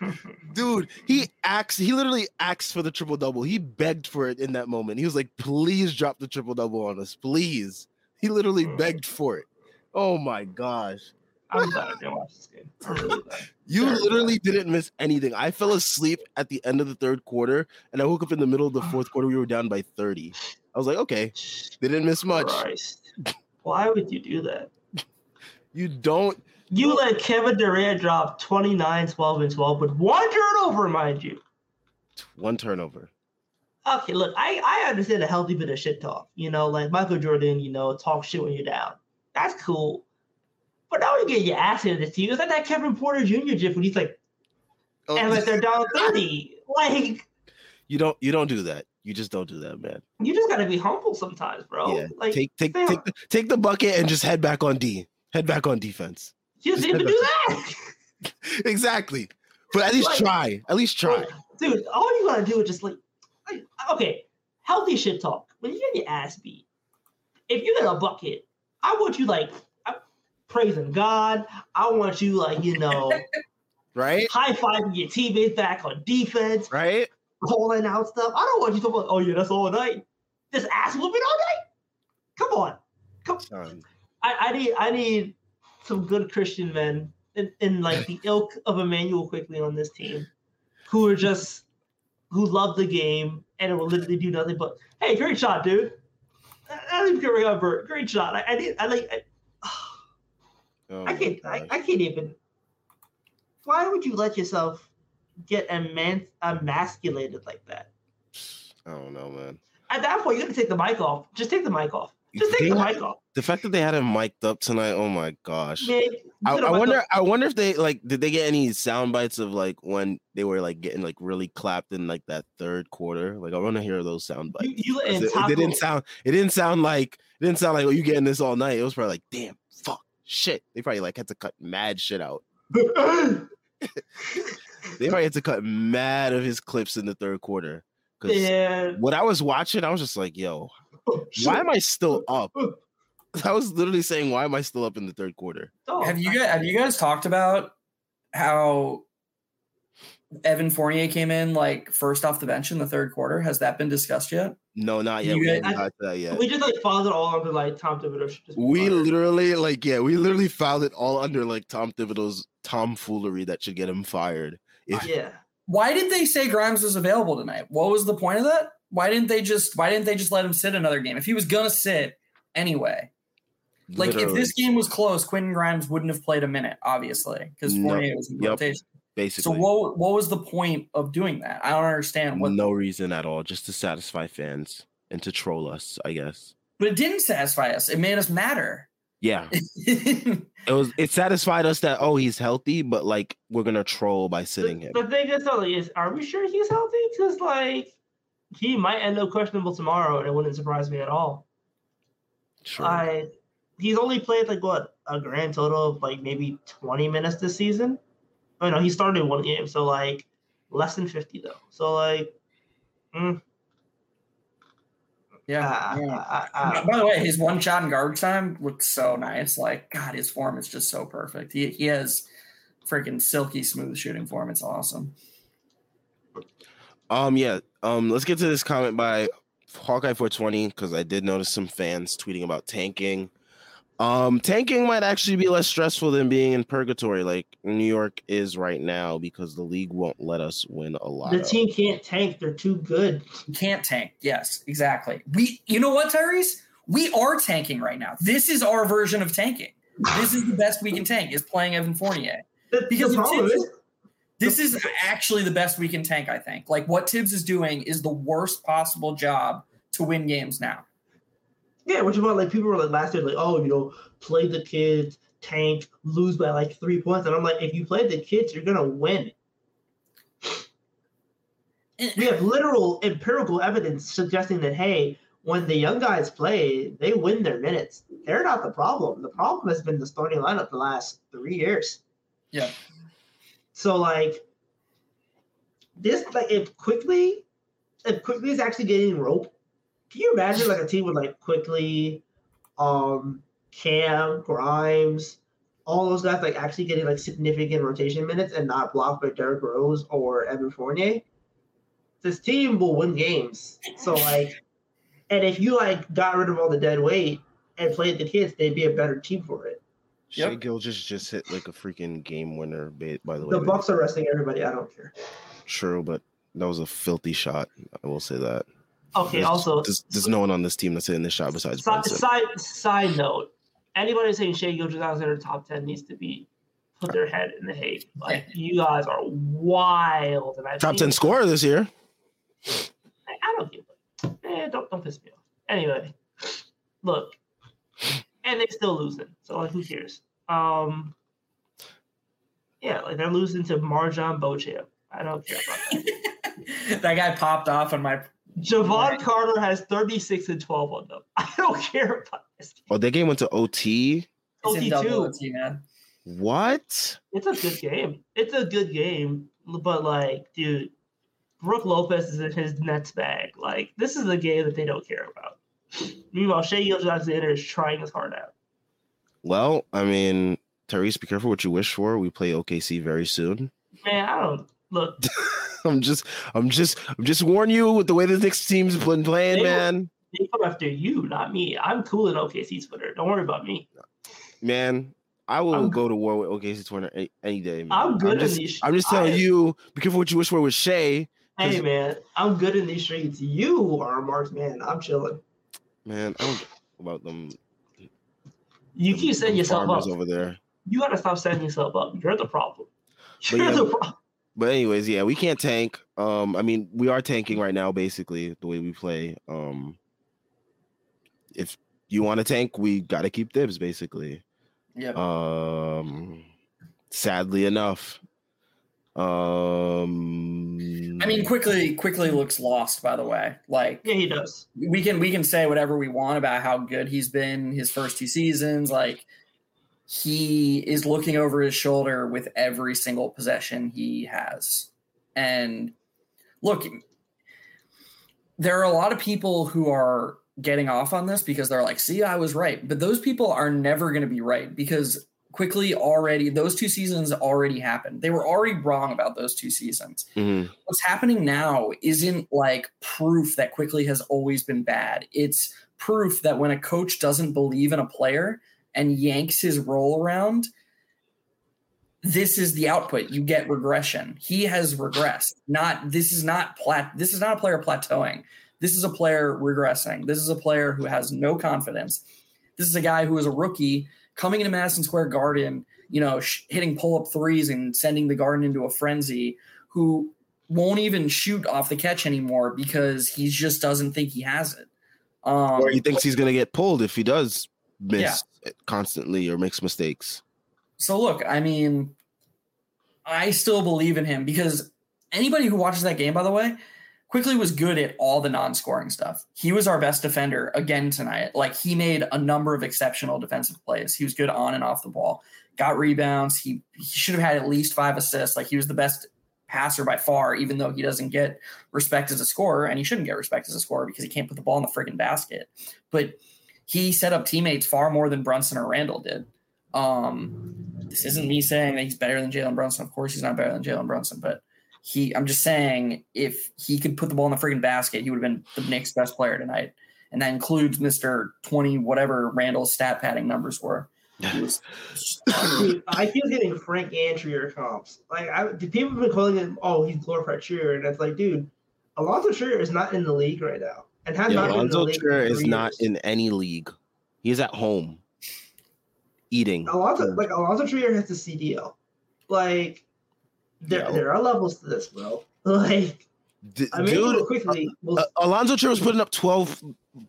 Dude, he acts, he literally acts for the triple double. He begged for it in that moment. He was like, please drop the triple double on us, please. He literally mm. begged for it. Oh my gosh. I'm glad I didn't watch this game. Really you literally didn't miss anything. I fell asleep at the end of the third quarter and I woke up in the middle of the fourth quarter. We were down by 30. I was like, okay, they didn't miss much. Christ. Why would you do that? You don't. You let Kevin Durant drop 29, 12, and 12 with one turnover, mind you. One turnover. Okay, look, I, I understand a healthy bit of shit talk. You know, like Michael Jordan, you know, talk shit when you're down. That's cool. But now you get your ass handed to you. It's like that Kevin Porter Jr. gif when he's like, oh. and like they're down 30. Like, you don't you don't do that. You just don't do that, man. You just gotta be humble sometimes, bro. Yeah. Like take take take the, take the bucket and just head back on D. Head back on defense. You just, just need to do that. exactly. But at least like, try. At least try. Dude, all you gotta do is just like, like okay, healthy shit talk. When you get your ass beat, if you get a bucket, I want you like praising God. I want you like, you know, right? High fiving your teammates back on defense. Right calling out stuff. I don't want you to about, oh yeah, that's all night. Just ass whooping all night. Come on. Come on. I, I need I need some good Christian men in, in like the ilk of Immanuel Quickley on this team who are just who love the game and it will literally do nothing but hey, great shot, dude. I don't even remember. Great shot. I, I need I like I, oh I can't I, I, can't even why would you let yourself get eman- emasculated like that? I don't know, man. At that point, you to take the mic off. Just take the mic off. Just take the mic off. The fact that they had him mic'd up tonight, oh my gosh. Man, I, I wonder. like, I wonder if they like. Did they get any sound bites of like when they were like getting like really clapped in like that third quarter? Like I want to hear those sound bites. you, you It, it didn't sound. It didn't sound like. It didn't sound like. Oh, you getting this all night? It was probably like, damn, fuck, shit. They probably like had to cut mad shit out. They probably had to cut mad of his clips in the third quarter. Because yeah. when I was watching, I was just like, yo, why am I still up? I was literally saying, why am I still up in the third quarter? Oh, Have you guys have you guys talked about how Evan Fournier came in like first off the bench in the third quarter? Has that been discussed yet? No, not yet. You We guys- haven't got that yet. We just like followed it all under like Tom Thibodeau. should just be We fired. literally, like, yeah, we literally filed it all under like Tom Thibodeau's tomfoolery that should get him fired. If yeah. Why did they say Grimes was available tonight? What was the point of that? Why didn't they just why didn't they just let him sit another game? If he was gonna sit anyway. Like if this game was close, Quentin Grimes wouldn't have played a minute, obviously, because No. Fournier was in Yep. rotation. So what what was the point of doing that? I don't understand what no reason at all, just to satisfy fans and to troll us, I guess. but it didn't satisfy us. It made us matter. Yeah, it was. It satisfied us that oh he's healthy, but like we're gonna troll by sitting The, him. the thing is, though, is are we sure he's healthy? Because like he might end up questionable tomorrow, and it wouldn't surprise me at all. Sure. I he's only played like what a grand total of like maybe twenty minutes this season. Oh no, he started one game, so like less than fifty though. So like, mm, yeah. uh, yeah. uh, uh, By the way, his one shot in guard time looks so nice. Like, God, his form is just so perfect. He he has freaking silky smooth shooting form. It's awesome. Um, yeah. Um, let's get to this comment by Hawkeye 420 because I did notice some fans tweeting about tanking. Um, tanking might actually be less stressful than being in purgatory, like New York is right now, because the league won't let us win a lot. the team can't tank; they're too good. You can't tank. Yes, exactly. We, you know what, Tyrese? We are tanking right now. This is our version of tanking. This is the best we can tank is playing Evan Fournier. Because the Thibs- is, This is actually the best we can tank, I think. Like what Thibs is doing is the worst possible job to win games now. Yeah, which is what like people were like last year, like, oh, you know, play the kids, tank, lose by like three points, and I'm like, if you play the kids, you're gonna win. we have literal empirical evidence suggesting that hey, when the young guys play, they win their minutes. They're not the problem. The problem has been the starting lineup the last three years. Yeah. So like this, like if Quickley, if Quickley is actually getting rope, can you imagine like a team with like Quickley, um, Cam, Grimes, all those guys like actually getting like significant rotation minutes and not blocked by Derrick Rose or Evan Fournier? This team will win games. So like, and if you like got rid of all the dead weight and played the kids, they'd be a better team for it. Shai Yep. Gilgeous just hit like a freaking game winner, by the way. The Bucks are resting everybody. I don't care. True, but that was a filthy shot. I will say that. Okay. There's, Also, there's, there's no one on this team that's in this shot besides side, Brunson. side side note: anybody saying Shai Gilgeous-Alexander top ten needs to be put their head in the hay. Like you guys are wild, and I Top ten scorer this year. I, I don't give a eh, don't don't piss me off. Anyway, look, and they still losing, so like who cares? Um, yeah, like they're losing to MarJon Beauchamp. I don't care about that. that guy popped off on my Jevon Right. Carter has 36 and 12 on them. I don't care about this. Oh, they game went to OT. it's OT2. OT, man. What? It's a good game. It's a good game, but like, dude, Brook Lopez is in his Nets bag. Like, this is a game that they don't care about. Meanwhile, Shai Gilgeous-Alexander is trying his heart out. Well, I mean, Tyrese, be careful what you wish for. We play OKC very soon. Man, I don't look. I'm just, I'm just, I'm just warning you with the way the Knicks team's been playing, They man. They come after you, not me. I'm cool in OKC's Twitter. Don't worry about me. Man, I will I'm go to war with OKC Twitter any, any day. Man. I'm good in just, these- I'm just telling I- you, be careful what you wish for with Shai. Hey man, I'm good in these streets. You are a marked man. I'm chilling. Man, I don't care about them. You keep setting yourself up. over there. You got to stop setting yourself up. You're the problem. But, yeah, but anyways, yeah, we can't tank. Um, I mean, we are tanking right now, basically the way we play. Um, if you want to tank, we got to keep Thibs, basically. Yeah. Um, sadly enough. Um, I mean, Quickley, Quickley looks lost. By the way, like yeah, he does. We can we can say whatever we want about how good he's been his first two seasons. Like he is looking over his shoulder with every single possession he has, and look, there are a lot of people who are getting off on this because they're like, "See, I was right," but those people are never going to be right because Quickley already those two seasons already happened. They were already wrong about those two seasons. Mm-hmm. What's happening now isn't like proof that Quickley has always been bad. It's proof that when a coach doesn't believe in a player and yanks his role around, this is the output. You get regression. He has regressed. Not this is not plat this is not a player plateauing. This is a player regressing. This is a player who has no confidence. This is a guy who is a rookie coming into Madison Square Garden, you know, sh- hitting pull up threes and sending the Garden into a frenzy, who won't even shoot off the catch anymore because he just doesn't think he has it. Um, or he thinks he's going to get pulled if he does miss yeah. constantly or makes mistakes. So look, I mean, I still believe in him because anybody who watches that game, by the way, Quickley was good at all the non-scoring stuff. He was our best defender again tonight. Like he made a number of exceptional defensive plays. He was good on and off the ball. Got rebounds. He he should have had at least five assists. Like he was the best passer by far, even though he doesn't get respect as a scorer, and he shouldn't get respect as a scorer because he can't put the ball in the friggin' basket. But he set up teammates far more than Brunson or Randle did. Um, this isn't me saying that he's better than Jalen Brunson. Of course, he's not better than Jalen Brunson, but he I'm just saying if he could put the ball in the freaking basket, he would have been the Knicks' best player tonight. And that includes Mr. 20, whatever Randle's stat padding numbers were. Was, Dude, I feel getting Frank Antrier comps. Like I people have been calling him, oh, he's glorified Trier, and it's like, dude, Alonzo Trier is not in the league right now. And has yeah, Alonzo Trier is not in any league. He's at home eating. Alonzo like Alonzo Trier has the CDL. Like there, yeah. there are levels to this, bro. Like, D- I mean, dude, Quickley. Uh, uh, Alonzo Trier was putting up 12,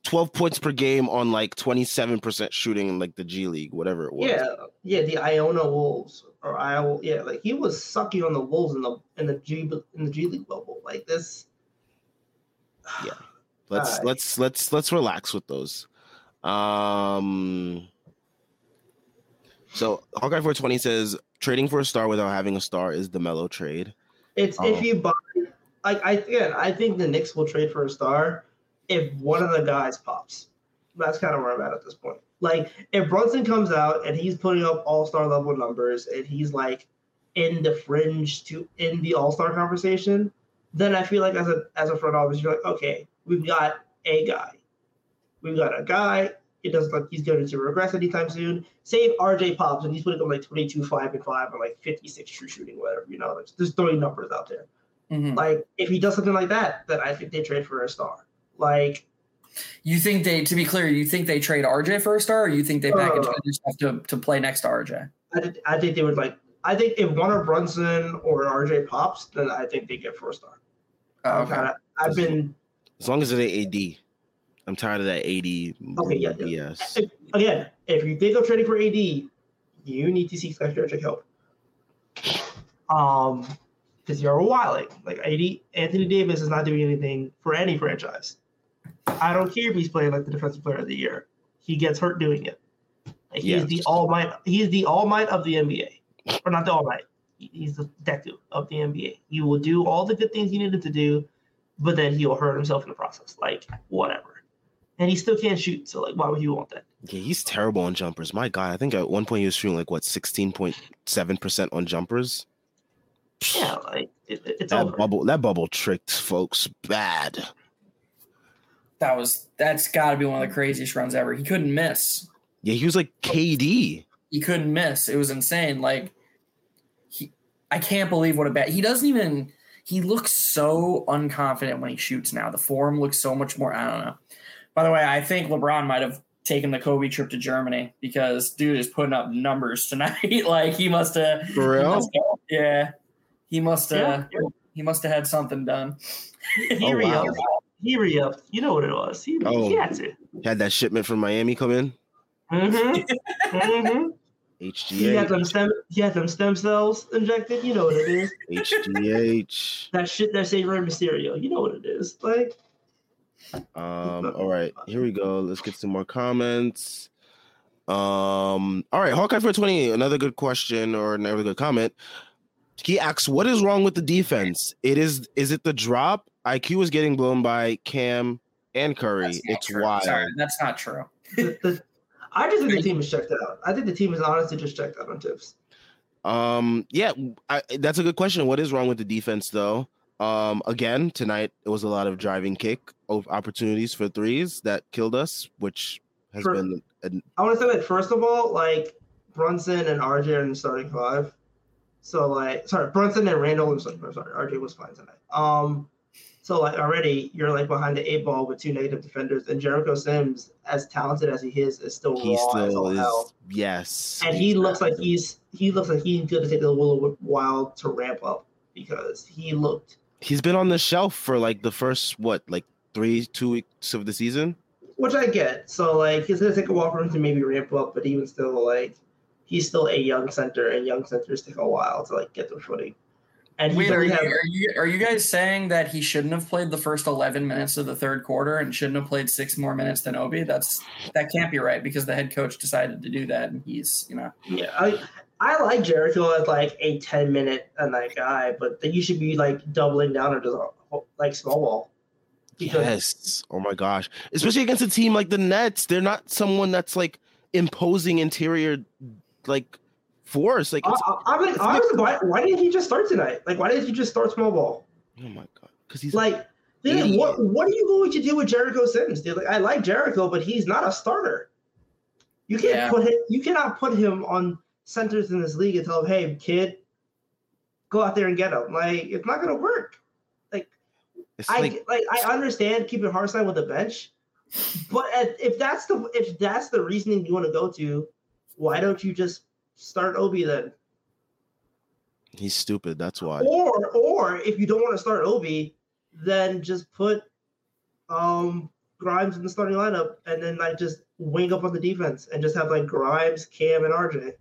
12 points per game on like twenty seven percent shooting in like the G League, whatever it was. Yeah, yeah, the Iona Wolves or Iowa. Yeah, like he was sucking on the Wolves in the in the G in the G League bubble. Like this. Yeah, let's uh, let's let's let's relax with those. Um. So Hawkeye 420 says trading for a star without having a star is the mellow trade. It's um, if you buy like I again, I think the Knicks will trade for a star if one of the guys pops. That's kind of where I'm at at this point. Like if Brunson comes out and he's putting up all star level numbers and he's like in the fringe to in the all star conversation, then I feel like as a as a front office, you're like, okay, we've got a guy. We've got a guy it doesn't look like he's going to regress anytime soon. Save RJ Pops and he's putting up like 22, 5 and 5 or like 56 true shooting, whatever, you know, like just throwing numbers out there. Mm-hmm. Like if he does something like that, then I think they trade for a star. Like you think they to be clear, you think they trade RJ for a star or you think they package uh, stuff to, to play next to RJ? I, did, I think they would like I think if one of Brunson or RJ pops, then I think they get for a star. Oh, okay. Kinda, I've been as long as it's AD. I'm tired of that AD. Okay, yeah. Yes. Again, if you think of trading for AD, you need to seek psychiatric help. Um, because you're wilding. Like AD, Anthony Davis is not doing anything for any franchise. I don't care if he's playing like the defensive player of the year. He gets hurt doing it. Like, he is the all might. He is the all might of the NBA, or not the all might. He's the Deku of the NBA. He will do all the good things you needed to do, but then he'll hurt himself in the process. Like whatever and he still can't shoot. So like, why would you want that? Yeah, he's terrible on jumpers. My God, I think at one point he was shooting like what sixteen point seven percent on jumpers. Yeah, like it, it's that over. bubble. That bubble tricked folks bad. That was that's got to be one of the craziest runs ever. He couldn't miss. Yeah, he was like KD. He couldn't miss. It was insane. Like he, I can't believe what a bad. He doesn't even. He looks so unconfident when he shoots now. The form looks so much more. I don't know. By the way, I think LeBron might have taken the Kobe trip to Germany because dude is putting up numbers tonight. like he must have. For real? yeah, he must have. Yeah. He must have had something done. he oh, re-upped. Wow. He re-upped. You know what it was. He, oh, he had to. Had that shipment from Miami come in. Mm-hmm. mm-hmm. HGH. He had them stem. He had them stem cells injected. You know what it is. HGH. that shit that saved Rey Mysterio. You know what it is. Like. Um. All right. Here we go. Let's get some more comments. Um. All right. Hawkeye for twenty. Another good question or another good comment. He asks, "What is wrong with the defense? It is. Is it the drop? IQ is getting blown by Cam and Curry. It's true. wild. Sorry, that's not true. I just think the team is checked out. I think the team is honestly just checked out on Thibs. Um, yeah, I, that's a good question. What is wrong with the defense, though? Um, again, tonight it was a lot of driving kick opportunities for threes that killed us, which has for, been. I want to say that first of all, like Brunson and RJ are in the starting five. So like, sorry, Brunson and Randall. I'm sorry, RJ was fine tonight. Um, so like already you're like behind the eight ball with two negative defenders, and Jericho Sims, as talented as he is, is still he raw still as is, Yes, and he looks like he's he looks like he's going to take a little while to ramp up because he looked. He's been on the shelf for like the first what like three two weeks of the season, which I get. So like he's gonna take a while for him to maybe ramp up, but even still like he's still a young center, and young centers take a while to like get their footing. And Wait, are you, have, are you are you guys saying that he shouldn't have played the first eleven minutes of the third quarter and shouldn't have played six more minutes than Obi? That's that can't be right because the head coach decided to do that, and he's you know. Yeah, I I like Jericho as like a ten minute uh, a night guy, but then you should be like doubling down on just like small ball. Yes. Oh my gosh, especially against a team like the Nets, they're not someone that's like imposing interior like force. Like, I, I, mean, honestly, why, why didn't he just start tonight? Like, why didn't he just start small ball? Oh my god, because he's like, dude, what what are you going to do with Jericho Sims? Dude? Like, I like Jericho, but he's not a starter. You can't yeah. put him. You cannot put him on centers in this league and tell him, "Hey, kid, go out there and get him." Like, it's not gonna work. Like, I like, like I understand keeping Hartenstein with the bench, but if that's the if that's the reasoning you want to go to, why don't you just start Obi then. He's stupid. That's why. Or or if you don't want to start Obi, then just put um Grimes in the starting lineup and then like just wing up on the defense and just have like Grimes, Cam, and RJ.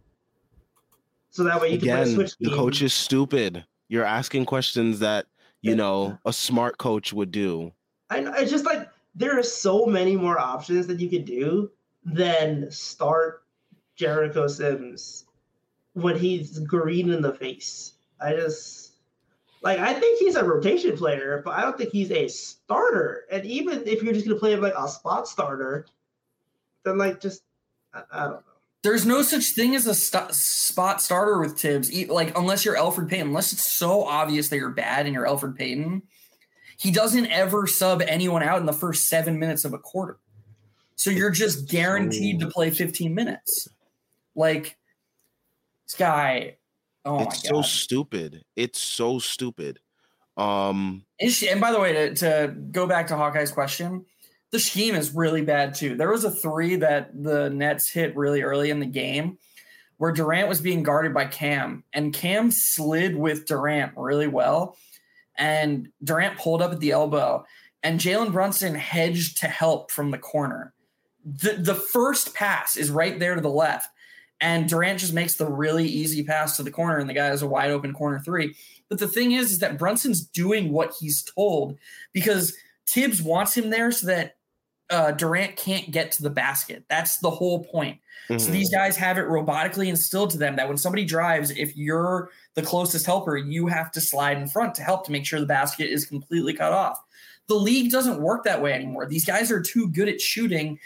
So that way you Again, can switch. The coach is stupid. You're asking questions that you know a smart coach would do. I know, it's just like there are so many more options that you could do than start Jericho Sims when he's green in the face. I just like I think he's a rotation player, but I don't think he's a starter. And even if you're just gonna play him like a spot starter, then like just I, I don't know. There's no such thing as a st- spot starter with Thibs, like unless you're Elfrid Payton. Unless it's so obvious that you're bad and you're Elfrid Payton, he doesn't ever sub anyone out in the first seven minutes of a quarter. So you're just guaranteed to play 15 minutes. Like this guy, oh it's so stupid. It's so stupid. Um and by the way, to, to go back to Hawkeye's question, the scheme is really bad too. There was a three that the Nets hit really early in the game where Durant was being guarded by Cam, and Cam slid with Durant really well. And Durant pulled up at the elbow, and Jalen Brunson hedged to help from the corner. The, the first pass is right there to the left. And Durant just makes the really easy pass to the corner, and the guy has a wide open corner three. But the thing is, is that Brunson's doing what he's told because Thibs wants him there so that uh, Durant can't get to the basket. That's the whole point. Mm-hmm. So these guys have it robotically instilled to them that when somebody drives, if you're the closest helper, you have to slide in front to help to make sure the basket is completely cut off. The league doesn't work that way anymore. These guys are too good at shooting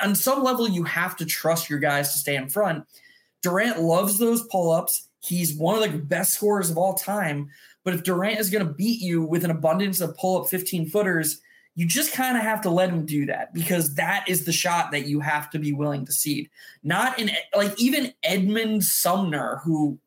on some level, you have to trust your guys to stay in front. Durant loves those pull ups. He's one of the best scorers of all time. But if Durant is going to beat you with an abundance of pull up 15 footers, you just kind of have to let him do that because that is the shot that you have to be willing to cede. Not in like even Edmond Sumner, who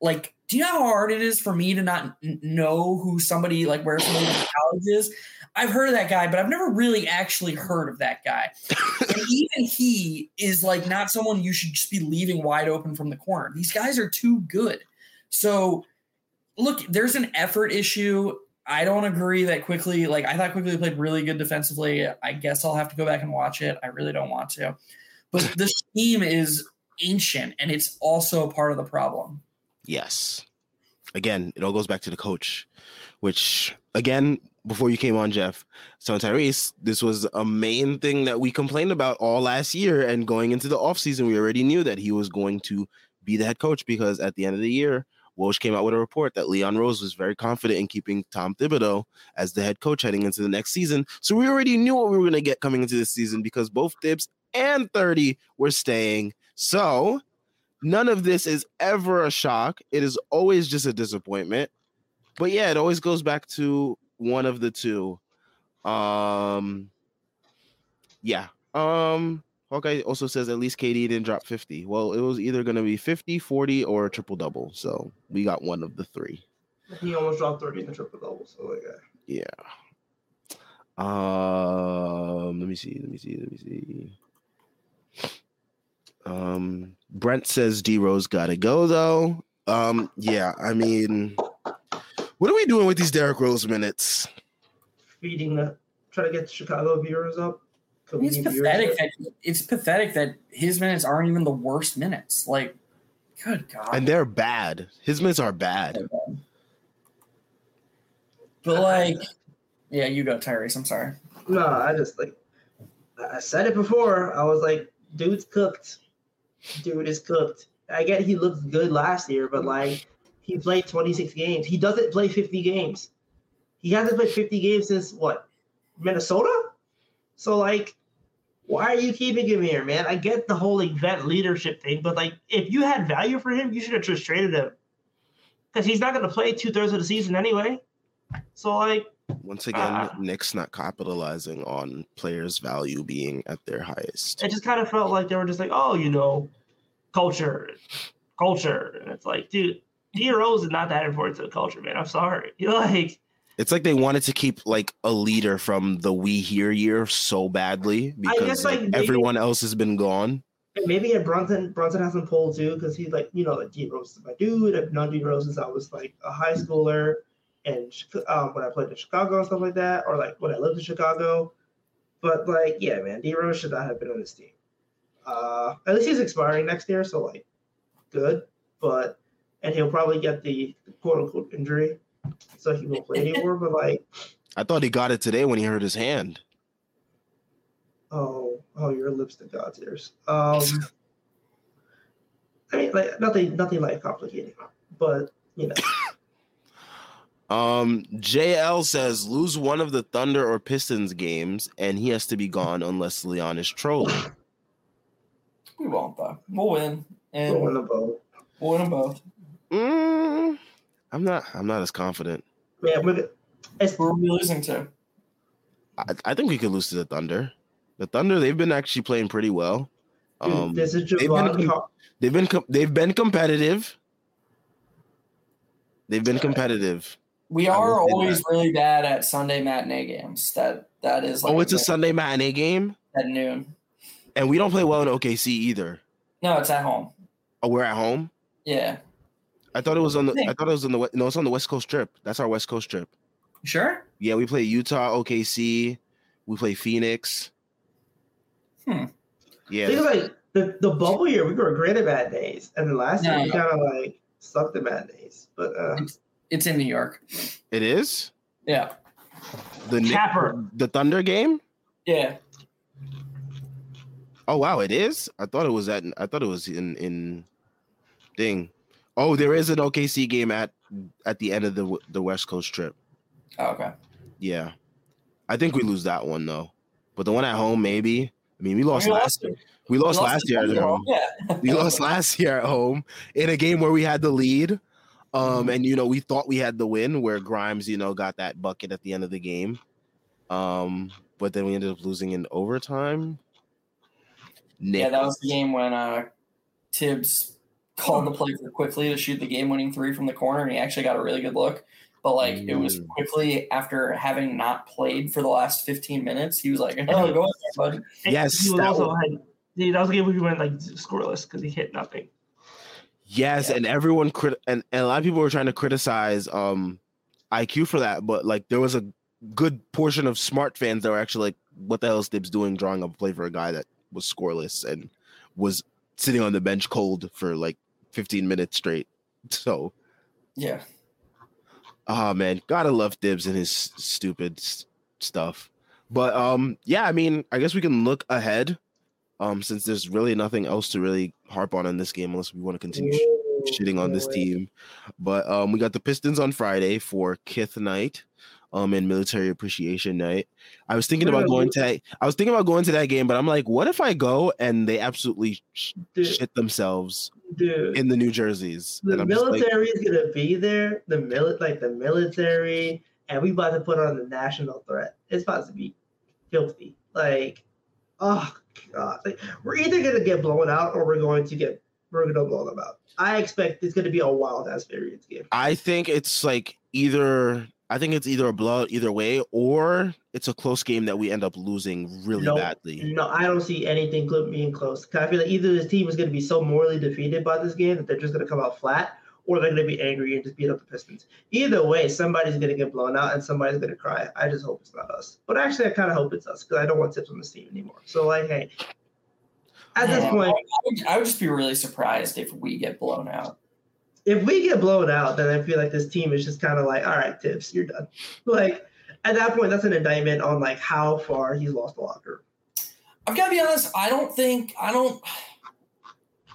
like, do you know how hard it is for me to not know who somebody like where somebody in college is? I've heard of that guy, but I've never really actually heard of that guy. and even he is like not someone you should just be leaving wide open from the corner. These guys are too good. So look, there's an effort issue. I don't agree that Quickley. like I thought Quickley played really good defensively. I guess I'll have to go back and watch it. I really don't want to. But the scheme is ancient and it's also part of the problem. Yes. Again, it all goes back to the coach, which again, before you came on, Geoff, so Tyrese, this was a main thing that we complained about all last year. And going into the offseason, we already knew that he was going to be the head coach because at the end of the year, Woj came out with a report that Leon Rose was very confident in keeping Tom Thibodeau as the head coach heading into the next season. So we already knew what we were going to get coming into this season because both Thibs and 30 were staying. So none of this is ever a shock. It is always just a disappointment. But yeah, it always goes back to one of the two. Um yeah. Um Hawkeye also says at least KD didn't drop 50. Well, it was either going to be 50, 40, or a triple double. So we got one of the three. He almost dropped 30 in the triple double. So, like, yeah. Um, let me see. Let me see. Let me see. Um, Brent says D Rose got to go, though. Um, yeah, I mean, what are we doing with these Derrick Rose minutes? Feeding the, try to get Chicago viewers up. It's pathetic that it's pathetic that his minutes aren't even the worst minutes. Like, good God. And they're bad. His minutes are bad. But like, yeah, you go, Tyrese. I'm sorry. No, I just like I said it before. I was like, dude's cooked. Dude is cooked. I get he looked good last year, but like he played 26 games. He doesn't play 50 games. He hasn't played 50 games since what? Minnesota? So like why are you keeping him here, man? I get the whole event leadership thing, but like, if you had value for him, you should have just traded him because he's not going to play two thirds of the season anyway. So like, once again, uh, Knicks not capitalizing on players' value being at their highest. It just kind of felt like they were just like, oh, you know, culture, culture, and it's like, dude, D Rose is not that important to the culture, man. I'm sorry. Like it's like they wanted to keep like a leader from the We Here year so badly because guess, like, maybe, everyone else has been gone. Maybe at Brunson, Brunson hasn't pulled too because he's like, you know, like D Rose is my dude. I've known D Rose since I was like a high schooler and um, when I played in Chicago and stuff like that, or like when I lived in Chicago. But like, yeah, man, D Rose should not have been on this team. Uh, at least he's expiring next year, so like, good. But and he'll probably get the quote unquote injury so he won't play anymore. But like, I thought he got it today when he hurt his hand. Oh, oh, your lips to God's ears. Um, I mean, like nothing, nothing like complicated, but you know. Um, JL says lose one of the Thunder or Pistons games, and he has to be gone unless Leon is trolling. We won't though. We'll win, and we'll win them both. We'll win them both. Mm, I'm not. I'm not as confident. Yeah, we're, who are we losing to? I, I, think we could lose to the Thunder. The Thunder, they've been actually playing pretty well. Um, Dude, they've, been, they've been they've been competitive. They've been competitive. We are always really bad at Sunday matinee games. That that is. Like oh, it's a, a Sunday matinee game at noon. And we don't play well in OKC either. No, it's at home. Oh, we're at home. Yeah. I thought it was on the. I thought it was on the. No, it's on the West Coast trip. That's our West Coast trip. Sure. Yeah, we play Utah, OKC. We play Phoenix. Hmm. Yeah. Think like the, the bubble year, we were great at bad days, and then last no. year we kind of like sucked at bad days. But uh, it's, it's, in New York. It is. Yeah. The Capper. The Thunder game. Yeah. Oh wow, it is. I thought it was at. I thought it was in in thing. Oh, there is an OKC game at at the end of the the West Coast trip. Oh, okay. Yeah, I think we lose that one though, but the one at home maybe. I mean, we lost we last. Lost we lost, we lost last year at home. Yeah. we lost last year at home in a game where we had the lead. Um, mm-hmm. and you know, we thought we had the win where Grimes, you know, got that bucket at the end of the game. Um, but then we ended up losing in overtime. Nick. Yeah, that was the game when uh Thibs called the play for Quickley to shoot the game winning three from the corner, and he actually got a really good look. But like mm. it was mm. Quickley after having not played for the last 15 minutes, he was like, "Oh, go ahead, bud." Yes, he was also had, that was a game where he went like scoreless because he hit nothing. Yes, yeah. and everyone crit and, and a lot of people were trying to criticize um IQ for that, but like there was a good portion of smart fans that were actually like, "What the hell is Thibs doing, drawing up a play for a guy that was scoreless and was sitting on the bench cold for like 15 minutes straight?" So, yeah. Oh man, gotta love Thibs and his stupid s- stuff. But um, yeah, I mean, I guess we can look ahead. Um, since there's really nothing else to really harp on in this game unless we want to continue sh- shitting on this team. But um, we got the Pistons on Friday for Kith night um and military appreciation night. I was thinking about going to that. I was thinking about going to that game, but I'm like, what if I go and they absolutely sh- shit themselves Dude, in the New Jerseys? The military like, is gonna be there. The mili- like the military, and we about to put on the national threat. It's about to be filthy. Like, oh god, like, we're either gonna get blown out or we're going to get we're gonna blow them out. I expect it's gonna be a wild ass variance game. I think it's like either I think it's either a blowout either way, or it's a close game that we end up losing really no, badly. No, I don't see anything being close. I feel like either this team is going to be so morally defeated by this game that they're just going to come out flat, or they're going to be angry and just beat up the Pistons. Either way, somebody's going to get blown out and somebody's going to cry. I just hope it's not us. But actually, I kind of hope it's us because I don't want Thibs on this team anymore. So, like, hey, at this point, I would, I would just be really surprised if we get blown out if we get blown out, then I feel like this team is just kind of like, all right, Thibs, you're done. Like at that point, that's an indictment on like how far he's lost the locker. I've got to be honest. I don't think I don't.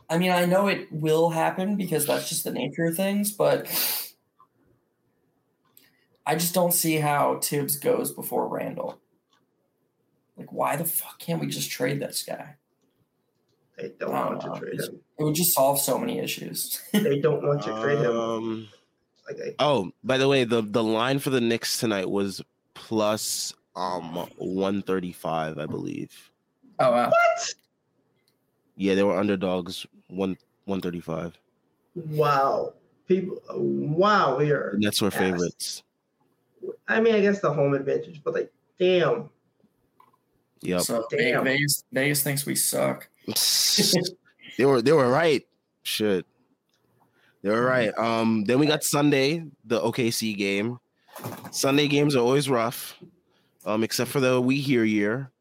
I mean, I know it will happen because that's just the nature of things, but I just don't see how Thibs goes before Randle. Like, why the fuck can't we just trade this guy? They don't want know. to uh, trade him. It would just solve so many issues. they don't want to trade him. Um, like oh, by the way, the the line for the Knicks tonight was plus um 135, I believe. Oh wow. What? Yeah, they were underdogs one 135. Wow. People wow, we are That's our were favorites. I mean, I guess the home advantage, but like damn. Yep. So damn. Vegas, Vegas thinks we suck. they were they were right. Shit. They were right. Um, then we got Sunday, the OKC game. Sunday games are always rough. Um, except for the We Hear year,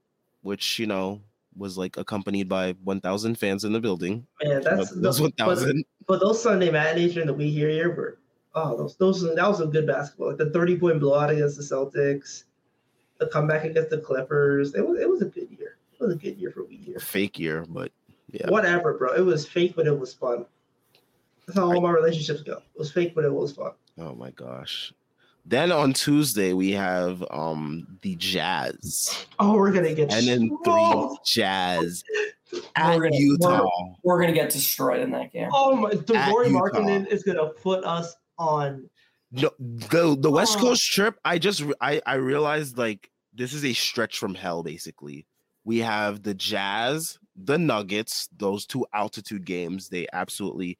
which you know was like accompanied by 1,000 fans in the building. Man, that's those 1,000. But, but, those Sunday matinees during the We Hear year were oh those those that was some good basketball. Like the 30 point blowout against the Celtics, the comeback against the Clippers. It was it was a good year. It was a good year for We Hear. Fake year, but yeah. Whatever, bro. It was fake, but it was fun. That's how all my relationships go. It was fake, but it was fun. Oh my gosh. Then on Tuesday we have um the Jazz. Oh, we're gonna get and then three Jazz at we're gonna, Utah. We're, we're, gonna get destroyed in that game. Oh my! Lauri Markkanen is gonna put us on. No, the the West oh. Coast trip. I just I I realized like this is a stretch from hell. Basically, we have the Jazz, the Nuggets, those two altitude games, they absolutely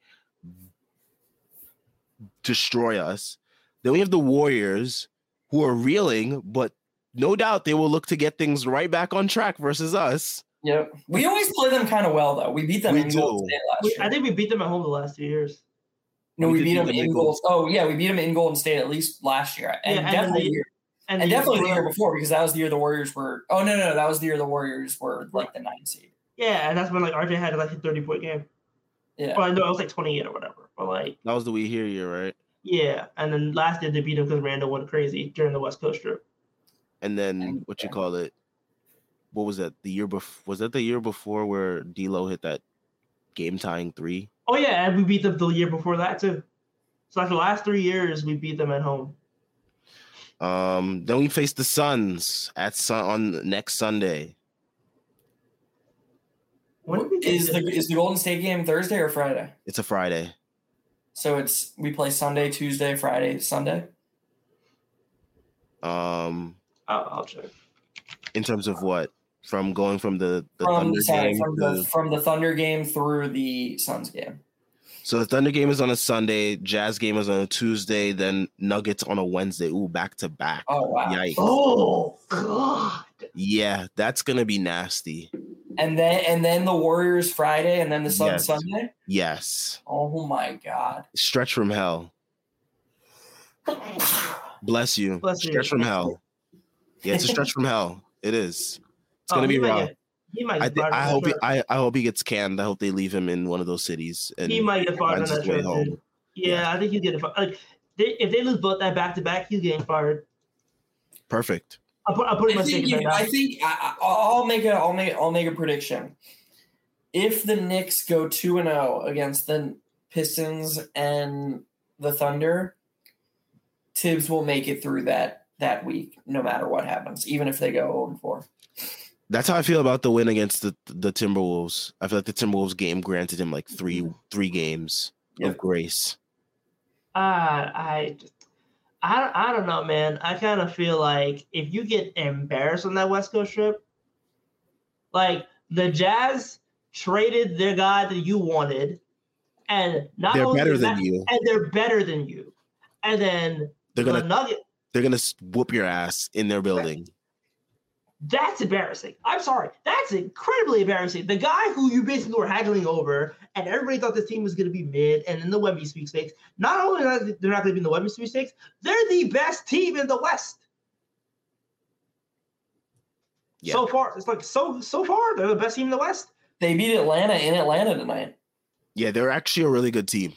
destroy us. Then we have the Warriors who are reeling, but no doubt they will look to get things right back on track versus us. Yep. We always play them kind of well though. We beat them we in Golden State last year. I think we beat them at home the last two years. No, we, we beat them in Golden. Oh yeah, we beat them in Golden State at least last year, and yeah, definitely and and, and definitely the year before because that was the year the Warriors were. Oh no, no, that was the year the Warriors were like the nine seed. Yeah, and that's when like RJ had like a thirty point game. Yeah. Well, no, it was like twenty eight or whatever. But like that was the we hear you right. Yeah, and then last year they beat him because Randle went crazy during the West Coast trip. And then what you call it? What was that? The year before? Was that the year before where D'Lo hit that game tying three? Oh yeah, and we beat them the year before that too. So like the last three years, we beat them at home. Um, then we face the Suns at sun on next Sunday. When is the is the Golden State game Thursday or Friday? It's a Friday. So it's we play Sunday, Tuesday, Friday, Sunday. Um, I'll, I'll check. In terms of what? From going from the, the from, Thunder sorry, game from the, from the Thunder game through the Suns game. So the Thunder game is on a Sunday, Jazz game is on a Tuesday, then Nuggets on a Wednesday. Ooh, back to back. Oh wow! Yikes. Oh god. Yeah, that's gonna be nasty. And then and then the Warriors Friday, and then the Sun Yes. Sunday. Yes. Oh my god! Stretch from hell. Bless you. Bless you. stretch from hell. Yeah, it's a stretch from hell. It is. It's oh, gonna Oh, be rough. get- He might I, get. I hope he. I, I hope he gets canned. I hope they leave him in one of those cities and he might get fired on that his way trip. home. Dude. Yeah, I think he's getting fired. Like, they, if they lose both that back to back, he's getting fired. Perfect. I'll put, I'll put I my think, you- I think I, I- I'll make a I'll make I'll make a prediction. If the Knicks go two and zero against the Pistons and the Thunder, Thibs will make it through that that week, no matter what happens, even if they go zero and four. That's how I feel about the win against the the Timberwolves. I feel like the Timberwolves game granted him like three three games Yeah. of grace. Uh, I, I, I don't know, man. I kind of feel like if you get embarrassed on that West Coast trip, like the Jazz traded their guy that you wanted, and not They're only better than that- you. and they're better than you, and then They're gonna Nugget. they're gonna whoop your ass in their building. That's embarrassing. I'm sorry. That's incredibly embarrassing. The guy who you basically were haggling over, and everybody thought this team was going to be mid and in the Wemby sweepstakes. Not only are they- they're not going to be in the Wemby sweepstakes, they're the best team in the West Yeah. so far. It's like so so far they're the best team in the West. They beat Atlanta in Atlanta tonight. Yeah, they're actually a really good team.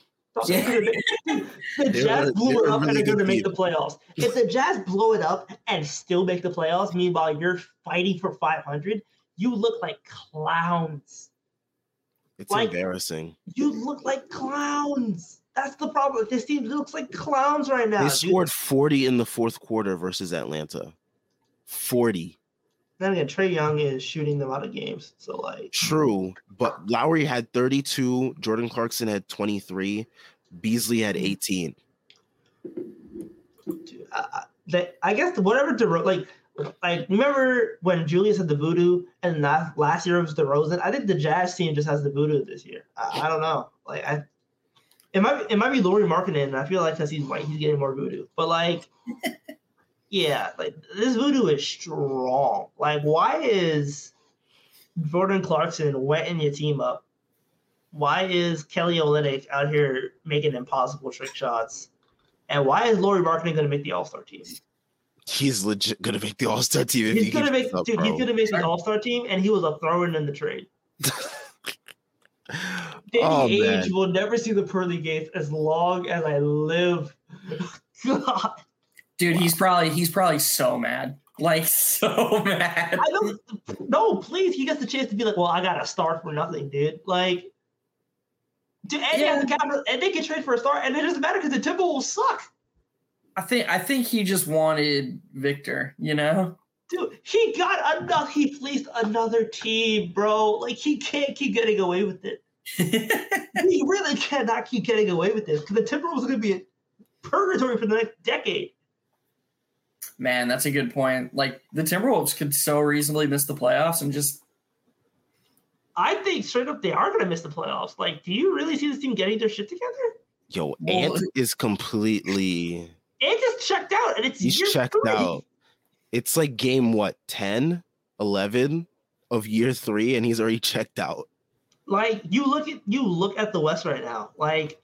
The Jazz blew it up really and are going to make the playoffs. If the Jazz blow it up and still make the playoffs, meanwhile you're fighting for 500, you look like clowns. It's Like- embarrassing. You look like clowns. That's the problem. This team looks like clowns right now. They dude. scored 40 in the fourth quarter versus Atlanta. 40. Then again, Trae Young is shooting them out of games. So like, True, but Lauri had 32, Jordan Clarkson had 23, Beasley had mm-hmm. 18. dude, I, I, they, I guess whatever DeRo- like, like remember when Julius had the voodoo and last last year it was DeRozan. I think the Jazz team just has the voodoo this year. I, I don't know. Like I, it might it might be Lauri Markkanen. And I feel like because he's white, he's getting more voodoo. But like, yeah, like this voodoo is strong. Like, why is Jordan Clarkson wetting your team up? Why is Kelly Olynyk out here making impossible trick shots? And why is Lauri Markkanen going to make the All Star team? He's legit gonna make the All Star team. If He's he going to make, up, dude. bro. He's going to make the All Star team, and he was a throw-in in the trade. Oh, Danny oh Age man, will never see the pearly gates as long as I live. God, Dude, he's probably he's probably so mad. Like so mad. I don't. No, please. He gets the chance to be like, "Well, I got a star for nothing, dude." Like, dude, and, Yeah. the Capitals, and they can trade for a star, and it doesn't matter because the Timberwolves suck. I think I think he just wanted Victor, you know? Dude, he got another. He fleeced another team, bro. Like he can't keep getting away with it. he really cannot keep getting away with this because the Timberwolves are going to be a purgatory for the next decade. Man, that's a good point. Like the Timberwolves could so reasonably miss the playoffs and just I think straight up they are going to miss the playoffs. Like, do you really see this team getting their shit together? yo, Well, Ant is completely. It just checked out, and it's He's year checked three. out. It's like game what 10, 11 of year three, and he's already checked out. Like you look at you look at the West right now. Like,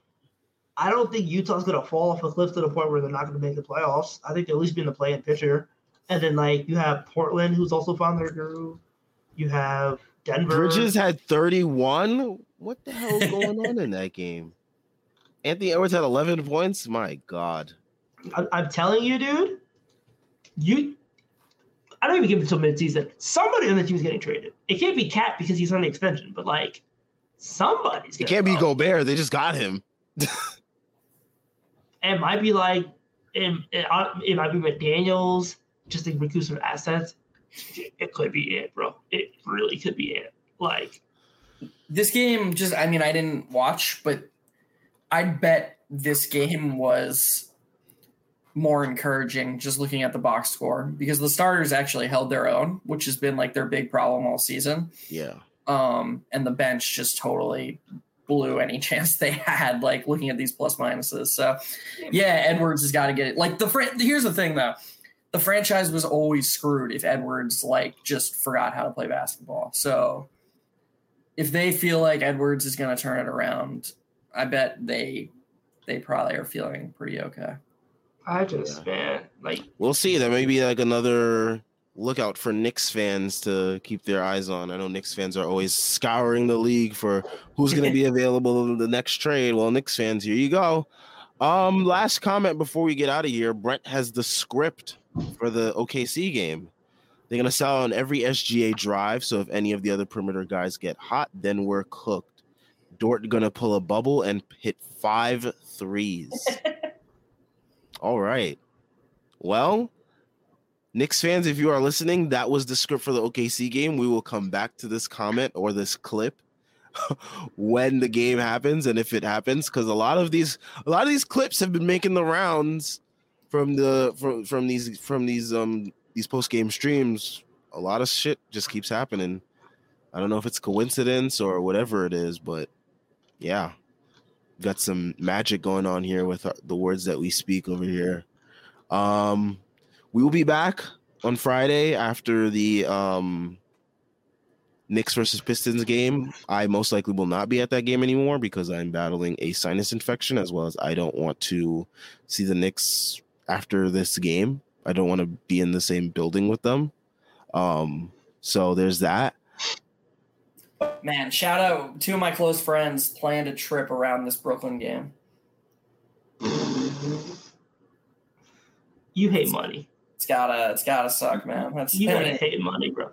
I don't think Utah's going to fall off a cliff to the point where they're not going to make the playoffs. I think they'll at least be in the play-in picture. And then like you have Portland, who's also found their groove. You have Denver. Bridges had 31. What the hell is going on in that game? Anthony Edwards had 11 points. My God. I, I'm telling you, dude. You, I don't even give it till midseason. Somebody on the team is getting traded. It can't be KAT because he's on the extension, but like somebody's. It can't be go. Gobert. They just got him. It might be like it, it, uh, it might be McDaniels just to recoup some assets. It could be it, bro. It really could be it. Like this game just I mean I didn't watch, but I'd bet this game was more encouraging just looking at the box score because the starters actually held their own, which has been like their big problem all season. Yeah. Um, and the bench just totally blew any chance they had. Like looking at these plus minuses. So yeah, Edwards has got to get it. Like the fr- here's the thing though, the franchise was always screwed if Edwards like just forgot how to play basketball. So if they feel like Edwards is going to turn it around, I bet they they probably are feeling pretty okay. I just man, like we'll see. That may be like another lookout for Knicks fans to keep their eyes on. I know Knicks fans are always scouring the league for who's going to be available in the next trade. Well, Knicks fans, here you go. Um, last comment before we get out of here. Brent has the script for the OKC game. They're gonna sell on every SGA drive. So if any of the other perimeter guys get hot, then we're cooked. Dort gonna pull a bubble and hit five threes. All right. Well, Knicks fans, if you are listening, that was the script for the OKC game. We will come back to this comment or this clip when the game happens and if it happens, because a lot of these a lot of these clips have been making the rounds from the from from these from these um these post game streams. A lot of shit just keeps happening. I don't know if it's coincidence or whatever it is, but yeah, got some magic going on here with the words that we speak over here. Um, we will be back on Friday after the um, Knicks versus Pistons game. I most likely will not be at that game anymore because I'm battling a sinus infection as well as I don't want to see the Knicks after this game. I don't want to be in the same building with them. Um, so there's that. Man, shout out two of my close friends planned a trip around this Brooklyn game. You hate money. It's gotta, it's gotta suck, man. That's you gotta hate money, bro.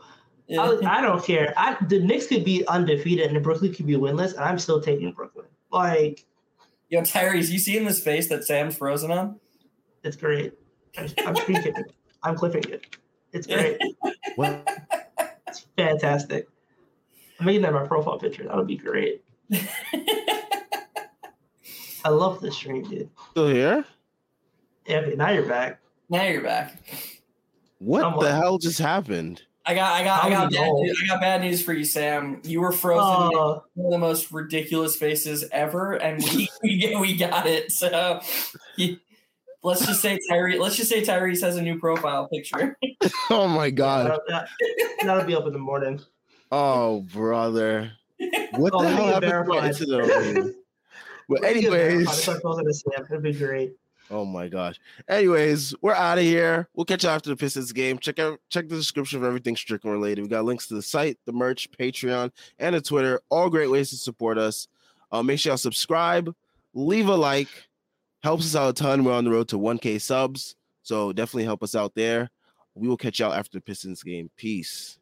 Yeah. I, I, don't care. I, the Knicks could be undefeated and the Brooklyn could be winless, and I'm still taking Brooklyn. Like, yo, Tyrese, you see in this face that Sam's frozen on? It's great. I'm, I'm speaking. I'm clipping it. It's great. What? It's fantastic. I'm making that my profile picture. That'll be great. I love this stream, dude. Still here? Yeah, now you're back. Now you're back. What I'm the like, hell just happened? I got, I got, I got, bad news, I got bad news for you, Sam. You were frozen. Uh, one of the most ridiculous faces ever, and we we, we got it. So, you, let's just say Tyrese. Let's just say Tyrese has a new profile picture. oh my god! That'll, that'll, be up in the morning. Oh brother, what oh, the hell happened to the? But anyways, it'd be great. Oh my gosh. Anyways, we're out of here. We'll catch you after the Pistons game. Check out check the description of everything Strickland related. We got links to the site, the merch, Patreon, and the Twitter. All great ways to support us. Uh, make sure y'all subscribe, leave a like, helps us out a ton. We're on the road to 1K subs, so definitely help us out there. We will catch y'all after the Pistons game. Peace.